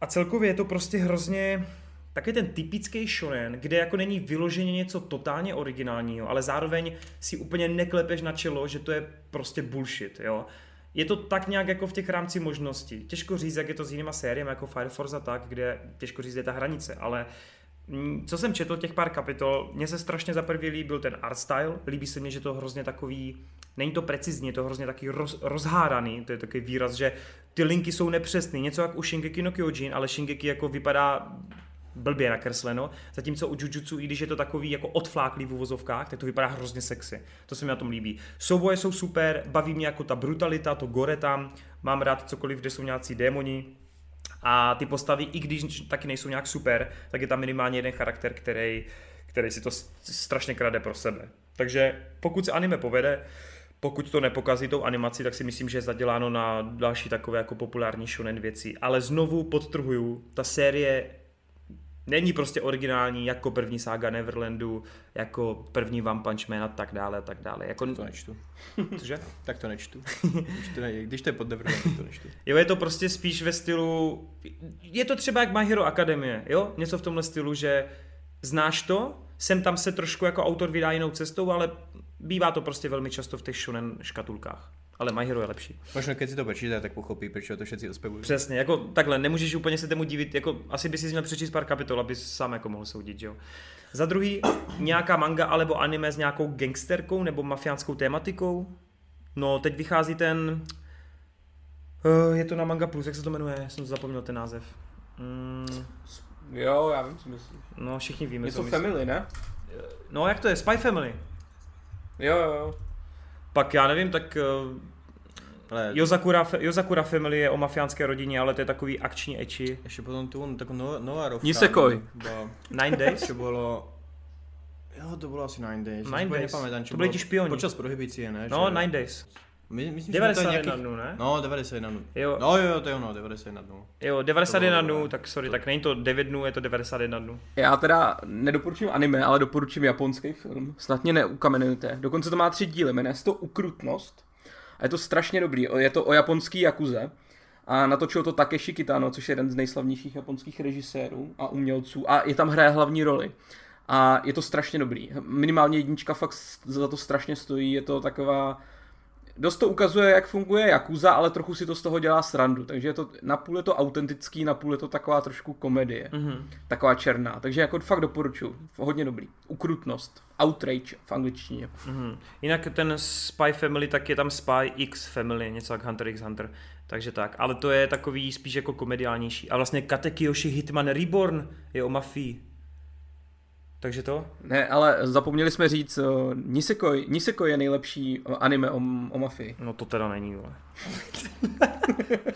A celkově je to prostě hrozně taky ten typický shonen, kde jako není vyloženě něco totálně originálního, ale zároveň si úplně neklepeš na čelo, že to je prostě bullshit, jo. Je to tak nějak jako v těch rámci možností. Těžko říct, jak je to s jinýma sériemi, jako Fire Force a tak, kde těžko říct, je ta hranice, ale mm, co jsem četl těch pár kapitol, mně se strašně za prvý líbil ten art style, líbí se mi, že to hrozně takový, není to precizní, je to hrozně taky roz, rozháraný, to je takový výraz, že ty linky jsou nepřesný, něco jak u Shingeki no Kyojin, ale Shingeki jako vypadá blbě nakresleno, zatímco u Jujutsu, i když je to takový jako odfláklý v uvozovkách, tak to vypadá hrozně sexy. To se mi na tom líbí. Souboje jsou super, baví mě jako ta brutalita, to gore tam, mám rád cokoliv, kde jsou nějací démoni, a ty postavy, i když taky nejsou nějak super, tak je tam minimálně jeden charakter, který, který si to strašně krade pro sebe. Takže pokud se anime povede, pokud to nepokazí tou animací, tak si myslím, že je zaděláno na další takové jako populární shonen věci. Ale znovu podtrhuju, ta série není prostě originální jako první sága Neverlandu, jako první One Punch Man a tak dále a tak dále. Jako... To nečtu. Cože? tak to nečtu. když, to ne, když to je pod Neverlandu, to nečtu. Jo, je to prostě spíš ve stylu, je to třeba jak My Hero Academie, jo? Něco v tomhle stylu, že znáš to, sem tam se trošku jako autor vydá jinou cestou, ale bývá to prostě velmi často v těch shonen škatulkách ale My Hero je lepší. Možná, když si to přečítá, tak pochopí, proč to všetci ospevují. Přesně, jako takhle, nemůžeš úplně se tomu divit, jako asi by si měl přečíst pár kapitol, aby sám jako mohl soudit, jo. Za druhý, nějaká manga alebo anime s nějakou gangsterkou nebo mafiánskou tématikou. No, teď vychází ten... Uh, je to na Manga Plus, jak se to jmenuje? Jsem zapomněl ten název. Mm. Jo, já vím, co myslíš. No, všichni víme, Je co to Family, ne? No, jak to je? Spy Family. Jo, jo, jo. Pak já nevím, tak uh, ale... Yozakura, Yozakura Family je o mafiánské rodině, ale to je takový akční eči. Ještě potom tu takovou no, nová rovka. Nisekoj. Nine Days? To bylo... Jo, to bylo asi Nine Days. Nine Days. Nepamätám, to byli ti špioni. Počas prohibicie, ne? No, že... Nine Days. My, myslím, 91 nějakých... dnů, ne? No, 91 dnů. Jo. No jo, to je ono, 91 dnů. Jo, 91 dnů, tak sorry, to... tak není to 9 dnů, je to 91 dnů. Já teda nedoporučím anime, ale doporučím japonský film. Snad mě neukamenujte. Dokonce to má tři díly, jmenuje se to Ukrutnost. A je to strašně dobrý. Je to o japonský jakuze. A natočil to Takeshi Kitano, což je jeden z nejslavnějších japonských režisérů a umělců. A je tam hraje hlavní roli. A je to strašně dobrý. Minimálně jednička fakt za to strašně stojí. Je to taková dost to ukazuje, jak funguje Yakuza, ale trochu si to z toho dělá srandu. Takže je to, napůl je to autentický, napůl je to taková trošku komedie. Mm-hmm. Taková černá. Takže jako fakt doporučuji. Hodně dobrý. Ukrutnost. Outrage v angličtině. Mm-hmm. Jinak ten Spy Family, tak je tam Spy X Family, něco jak Hunter x Hunter. Takže tak. Ale to je takový spíš jako komediálnější. A vlastně Katekiyoshi Hitman Reborn je o mafii. Takže to? Ne, ale zapomněli jsme říct, uh, Nisekoi, Nisekoi je nejlepší anime o, o mafii. No to teda není, vole.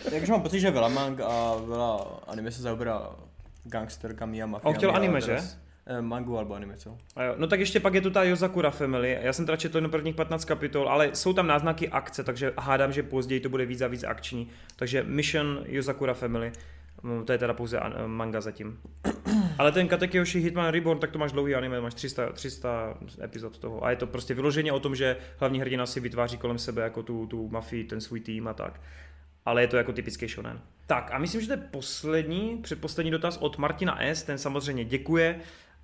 Takže mám pocit, že veľa mang a veľa anime se zaoberá gangsterkami a mafiami. On chtěl anime, že? Eh, mangu alebo anime, co? A jo. No tak ještě pak je tu ta Yozakura Family. Já jsem teda četl jenom prvních 15 kapitol, ale jsou tam náznaky akce, takže hádám, že později to bude víc a víc akční. Takže Mission Yozakura Family. Mm, to je teda pouze manga zatím. Ale ten Katekyoshi Hitman Reborn, tak to máš dlouhý anime, máš 300, 300 epizod toho. A je to prostě vyloženě o tom, že hlavní hrdina si vytváří kolem sebe jako tu, tu mafii, ten svůj tým a tak. Ale je to jako typický shonen. Tak a myslím, že to je poslední, předposlední dotaz od Martina S. Ten samozřejmě děkuje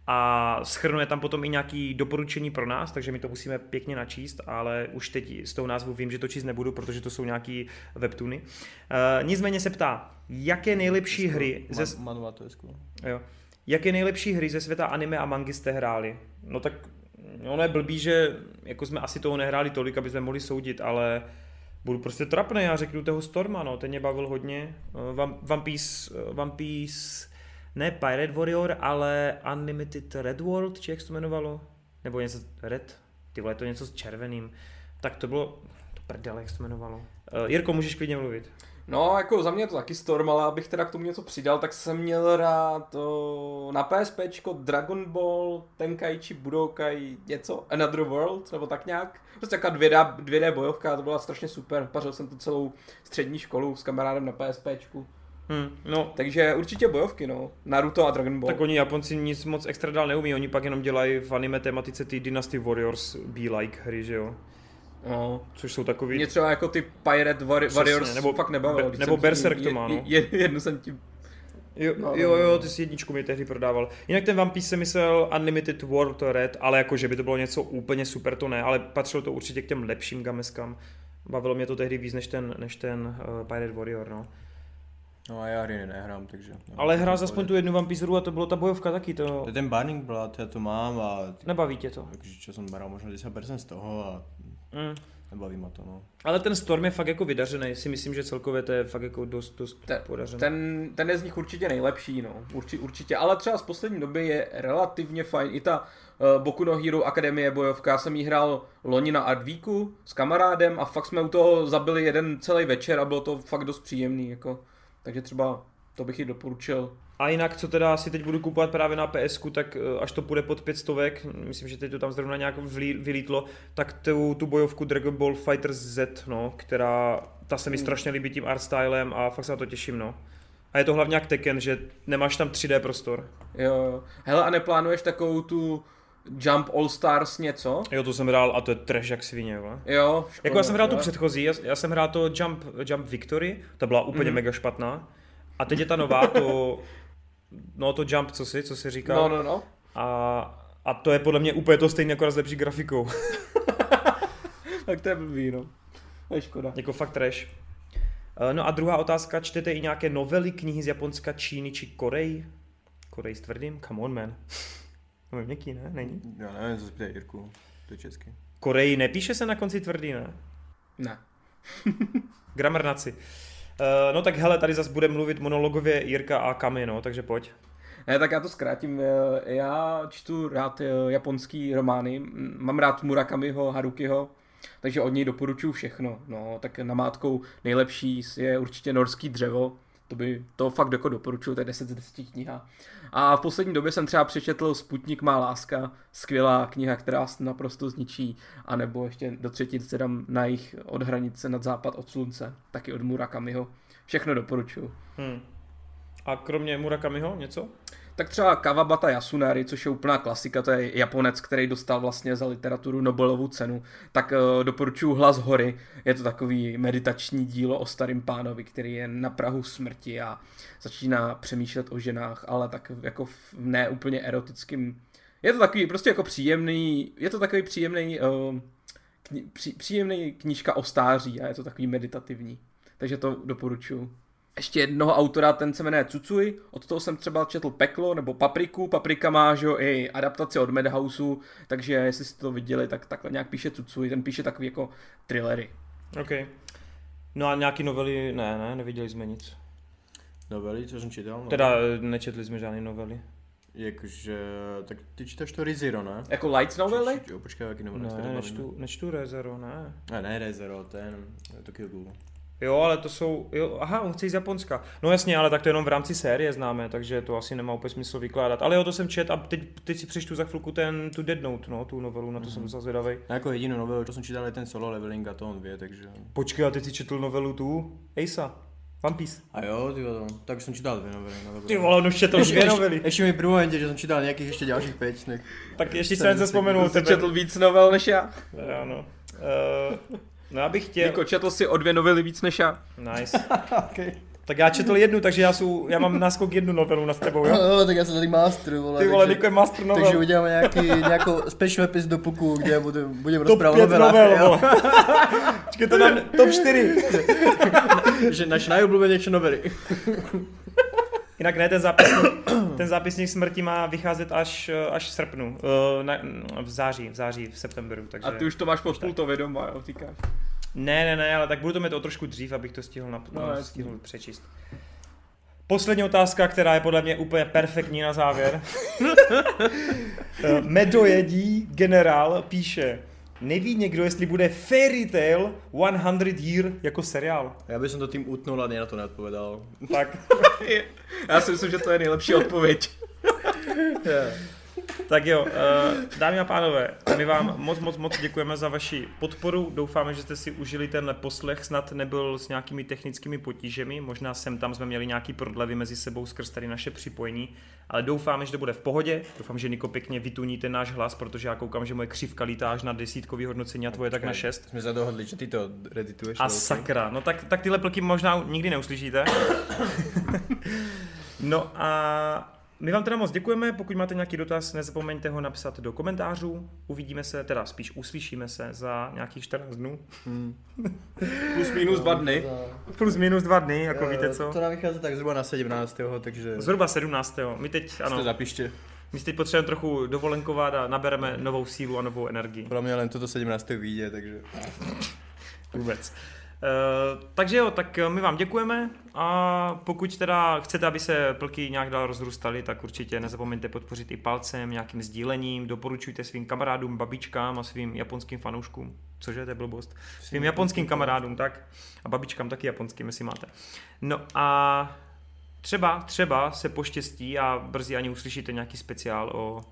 a schrnuje tam potom i nějaký doporučení pro nás, takže my to musíme pěkně načíst, ale už teď z toho názvu vím, že to číst nebudu, protože to jsou nějaký webtuny. Uh, nicméně se ptá, jaké nejlepší hry... Ze... Man, to je Jo. Jaké nejlepší hry ze světa anime a mangy jste hráli? No tak ono je blbý, že jako jsme asi toho nehráli tolik, aby jsme mohli soudit, ale budu prostě trapný, já řeknu toho Storma, no, ten mě bavil hodně. Uh, One Piece, uh, One Piece, ne Pirate Warrior, ale Unlimited Red World, či jak se to jmenovalo? Nebo něco Red? Ty vole, to něco s červeným. Tak to bylo, to prdele, jak se to jmenovalo. Uh, Jirko, můžeš klidně mluvit. No, jako za mě je to taky Storm, ale abych teda k tomu něco přidal, tak jsem měl rád to na PSP Dragon Ball, Tenkaichi, Budokai, něco, Another World, nebo tak nějak. Prostě taková 2D, 2D bojovka, to byla strašně super. Pařil jsem to celou střední školu s kamarádem na PSP. Hmm, no. Takže určitě bojovky, no. Naruto a Dragon Ball. Tak oni Japonci nic moc extra dál neumí, oni pak jenom dělají v anime tematice ty Dynasty Warriors be like hry, že jo. No. Což jsou takový... Mě třeba jako ty Pirate Warri- Přesně, Warriors nebo- fakt nebavilo. be- nebo Berserk tím- to má, no. je- Jednu jsem tím Jo, No, jo, no, jo, no. ty si jedničku mi tehdy prodával. Jinak ten One Piece jsem myslel Unlimited World Red, ale jako, že by to bylo něco úplně super, to ne, ale patřilo to určitě k těm lepším gameskám. Bavilo mě to tehdy víc než ten, než ten uh, Pirate Warrior, no. No a já hry nehrám, takže... No, Ale hrál aspoň tu jednu One Piece hru a to bylo ta bojovka taky, to To je ten Burning Blood, já to mám a... nebaví tě to. Takže čo jsem bral možná 10% z toho a Mm. nebaví ma to, no. Ale ten Storm je fakt jako vydařený, si myslím, že celkově to je fakt jako dost, dost Ten- podařený. Ten, ten je z nich určitě nejlepší, no. Urči, určitě, ale třeba z poslední doby je relativně fajn. I ta uh, Boku no Hero Akademie bojovka, já jsem jí hrál loni na Advíku s kamarádem a fakt jsme u toho zabili jeden celý večer a bylo to fakt dost příjemný, jako. Takže třeba to bych ji doporučil. A jinak, co teda si teď budu kupovat právě na ps tak eh, až to půjde pod 500, myslím, že teď to tam zrovna nějak vylítlo, tak tu, tu bojovku Dragon Ball Fighter Z, no, která, ta se mi strašně líbí tím art stylem a fakt se na to těším, no. A je to hlavně jak Tekken, že nemáš tam 3D prostor. Jo, jo. Hele, a neplánuješ takovou tu Jump All Stars něco? Jo, to jsem hrál a to je trash jak svině, vole. Jo, škoda, Jako já jsem hrál tu předchozí, já, já jsem hrál to Jump, Jump Victory, ta byla úplně Mhm. mega špatná. A teď je ta nová, to, no to Jump, co si, co si říkal. No, no, no. A, a to je podle mě úplně to stejné, jako s lepší grafikou. Tak to je blbý, no. To je škoda. jako fakt trash. Eh, No a druhá otázka, čtete i nějaké novely, knihy z Japonska, Číny či Koreji? Korej s tvrdým? Come on, man. To je měkký, ne? Není? Já nevím, co zpět Jirku, to je česky. Koreji nepíše se na konci tvrdý, ne? Ne. Gramarnaci. Uh, no tak hele, tady zase bude mluvit monologově Jirka a Kami, no, takže pojď. Ne, tak já to zkrátím. Eh, Já čtu rád eh, japonský romány, mám rád Murakamiho, Harukiho, takže od něj doporučuji všechno. No, tak namátkou nejlepší je určitě Norský dřevo, to by to fakt jako doporučuji, to je 10 z 10 kniha. A v poslední době jsem třeba přečetl Sputnik má láska, skvělá kniha, která naprosto zničí, anebo ještě do třetice dám na jich od hranice nad západ od slunce, taky od Murakamiho. Všechno doporučuji. Hm. A kromě Murakamiho něco? Tak třeba Kawabata Yasunari, což je úplná klasika, to je Japonec, který dostal vlastně za literaturu Nobelovu cenu, tak uh, doporučuji Hlas hory. Je to takový meditační dílo o starém pánovi, který je na Prahu smrti a začíná přemýšlet o ženách, ale tak jako v ne úplně erotickým. Je to takový prostě jako příjemný, je to takový příjemný, uh, kni, pří, příjemný knížka o stáří a je to takový meditativní. Takže to doporučuji ještě jednoho autora, ten se jmenuje Cucuj, od toho jsem třeba četl Peklo nebo Papriku, Paprika má že jo, i adaptaci od Madhouseu, takže jestli jste to viděli, tak takhle nějak píše Cucuj, ten píše takový jako thrillery. OK. No a nějaký novely, ne, ne, neviděli jsme nic. Novely, co jsem čítal? No. Teda eh, nečetli jsme žádné novely. Jakože, tak ty čítáš to Rizero, ne? Jako lights novely? Jo, počkej, jaký novely Ne, nečtu, nečtu Rezero, ne. Ne, ne Rizero, to je Ghoul. Jo, ale to jsou, jo, aha, on chce jít z Japonska. No jasně, ale tak to jenom v rámci série známe, takže to asi nemá úplně smysl vykládat. Ale jo, to jsem čet a teď, teď si přečtu za chvilku ten, tu Dead Note, no, tu novelu, na to jsem docela zvědavý. A jako jedinou novelu, to jsem čítal je ten solo leveling a to on ví, takže... Počkej, a teď si četl novelu tu, Ace'a, One Piece. A jo, ty vole, tak jsem čítal dvě novely. novely. Ty vole, on už četl dvě novely. Ještě mi prvou že jsem čítal nějakých ještě dalších pět, tak... Ještě se něco vzpomenu. Jsi četl víc novel než já? Ano. Uh, no já bych chtěl... Jako četl si o dvě novely víc než já. Nice. okay. Tak já četl jednu, takže já, jsou, já mám náskok jednu novelu nad tebou, jo? No, tak já jsem tady master, vole. Ty vole, Niko je master novel. takže uděláme nějaký, nějakou special episode do puku, kde budeme budem Top rozprávat 5 o novelách. novel, jo. vole. Počkej, to dám top 4. že naše nejoblíbenější novely. Jinak ne, ten zápisník, ten zápisník smrti má vycházet až, až v srpnu, uh, na, v září, v září, v septembru. Takže... A ty už to máš pod pultově doma, jo, říkáš. Ne, ne, ne, ale tak budu to mít o trošku dřív, abych to stihl, na, No, no, stihl přečíst. Poslední otázka, která je podle mě úplně perfektní na závěr. Eh, Medojedí generál píše, neví někdo, jestli bude Fairy Tail 100 Year jako seriál. Já bych to tým utnul a na to neodpovedal. Tak, Já si myslím, že to je nejlepší odpověď. tak jo, eh, dámy a pánové, my vám moc, moc, moc děkujeme za vaši podporu. Doufáme, že jste si užili tenhle poslech, snad nebyl s nějakými technickými potížemi, možná sem tam jsme měli nějaký prodlevy mezi sebou skrz tady naše připojení, ale doufáme, že to bude v pohodě. Doufám, že Niko pěkně vytuní ten náš hlas, protože já koukám, že moje křivka lítá až na desítkový hodnocení a tvoje tak na šest. Jsme se dohodli, že ty to redituješ. A sakra, no tak, tak tyhle plky možná nikdy neuslyšíte. no a my vám teda moc děkujeme, pokud máte nějaký dotaz, nezapomeňte ho napsat do komentářů. Uvidíme se, teda spíš uslyšíme se za nějakých 14 dnů. Hmm. Plus minus dva dny. Plus minus dva dny, jako Eh, víte To co. nám vychází tak zhruba na 17. takže Zhruba 17. My teď, ano. ano, zapište. my si teď potřebujeme trochu dovolenkovat a nabereme novou sílu a novou energii. Pro mě len toto 17. vyjde, takže... Vůbec. Uh, takže jo, tak my vám děkujeme a pokud teda chcete, aby se plky nějak dál rozrůstaly, tak určitě nezapomeňte podpořit i palcem, nějakým sdílením, doporučujte svým kamarádům, babičkám a svým japonským fanouškům. Cože, to je blbost. Svým japonským kamarádům, tak. A babičkám taky japonským, jestli máte. No a třeba, třeba se poštěstí a brzy ani uslyšíte nějaký speciál o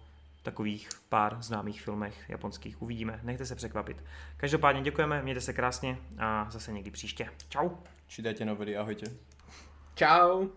takových pár známých filmech japonských. Uvidíme, nechte se překvapit. Každopádně děkujeme, mějte se krásně a zase někdy příště. Čau. Čítajte novely, ahojte. Čau.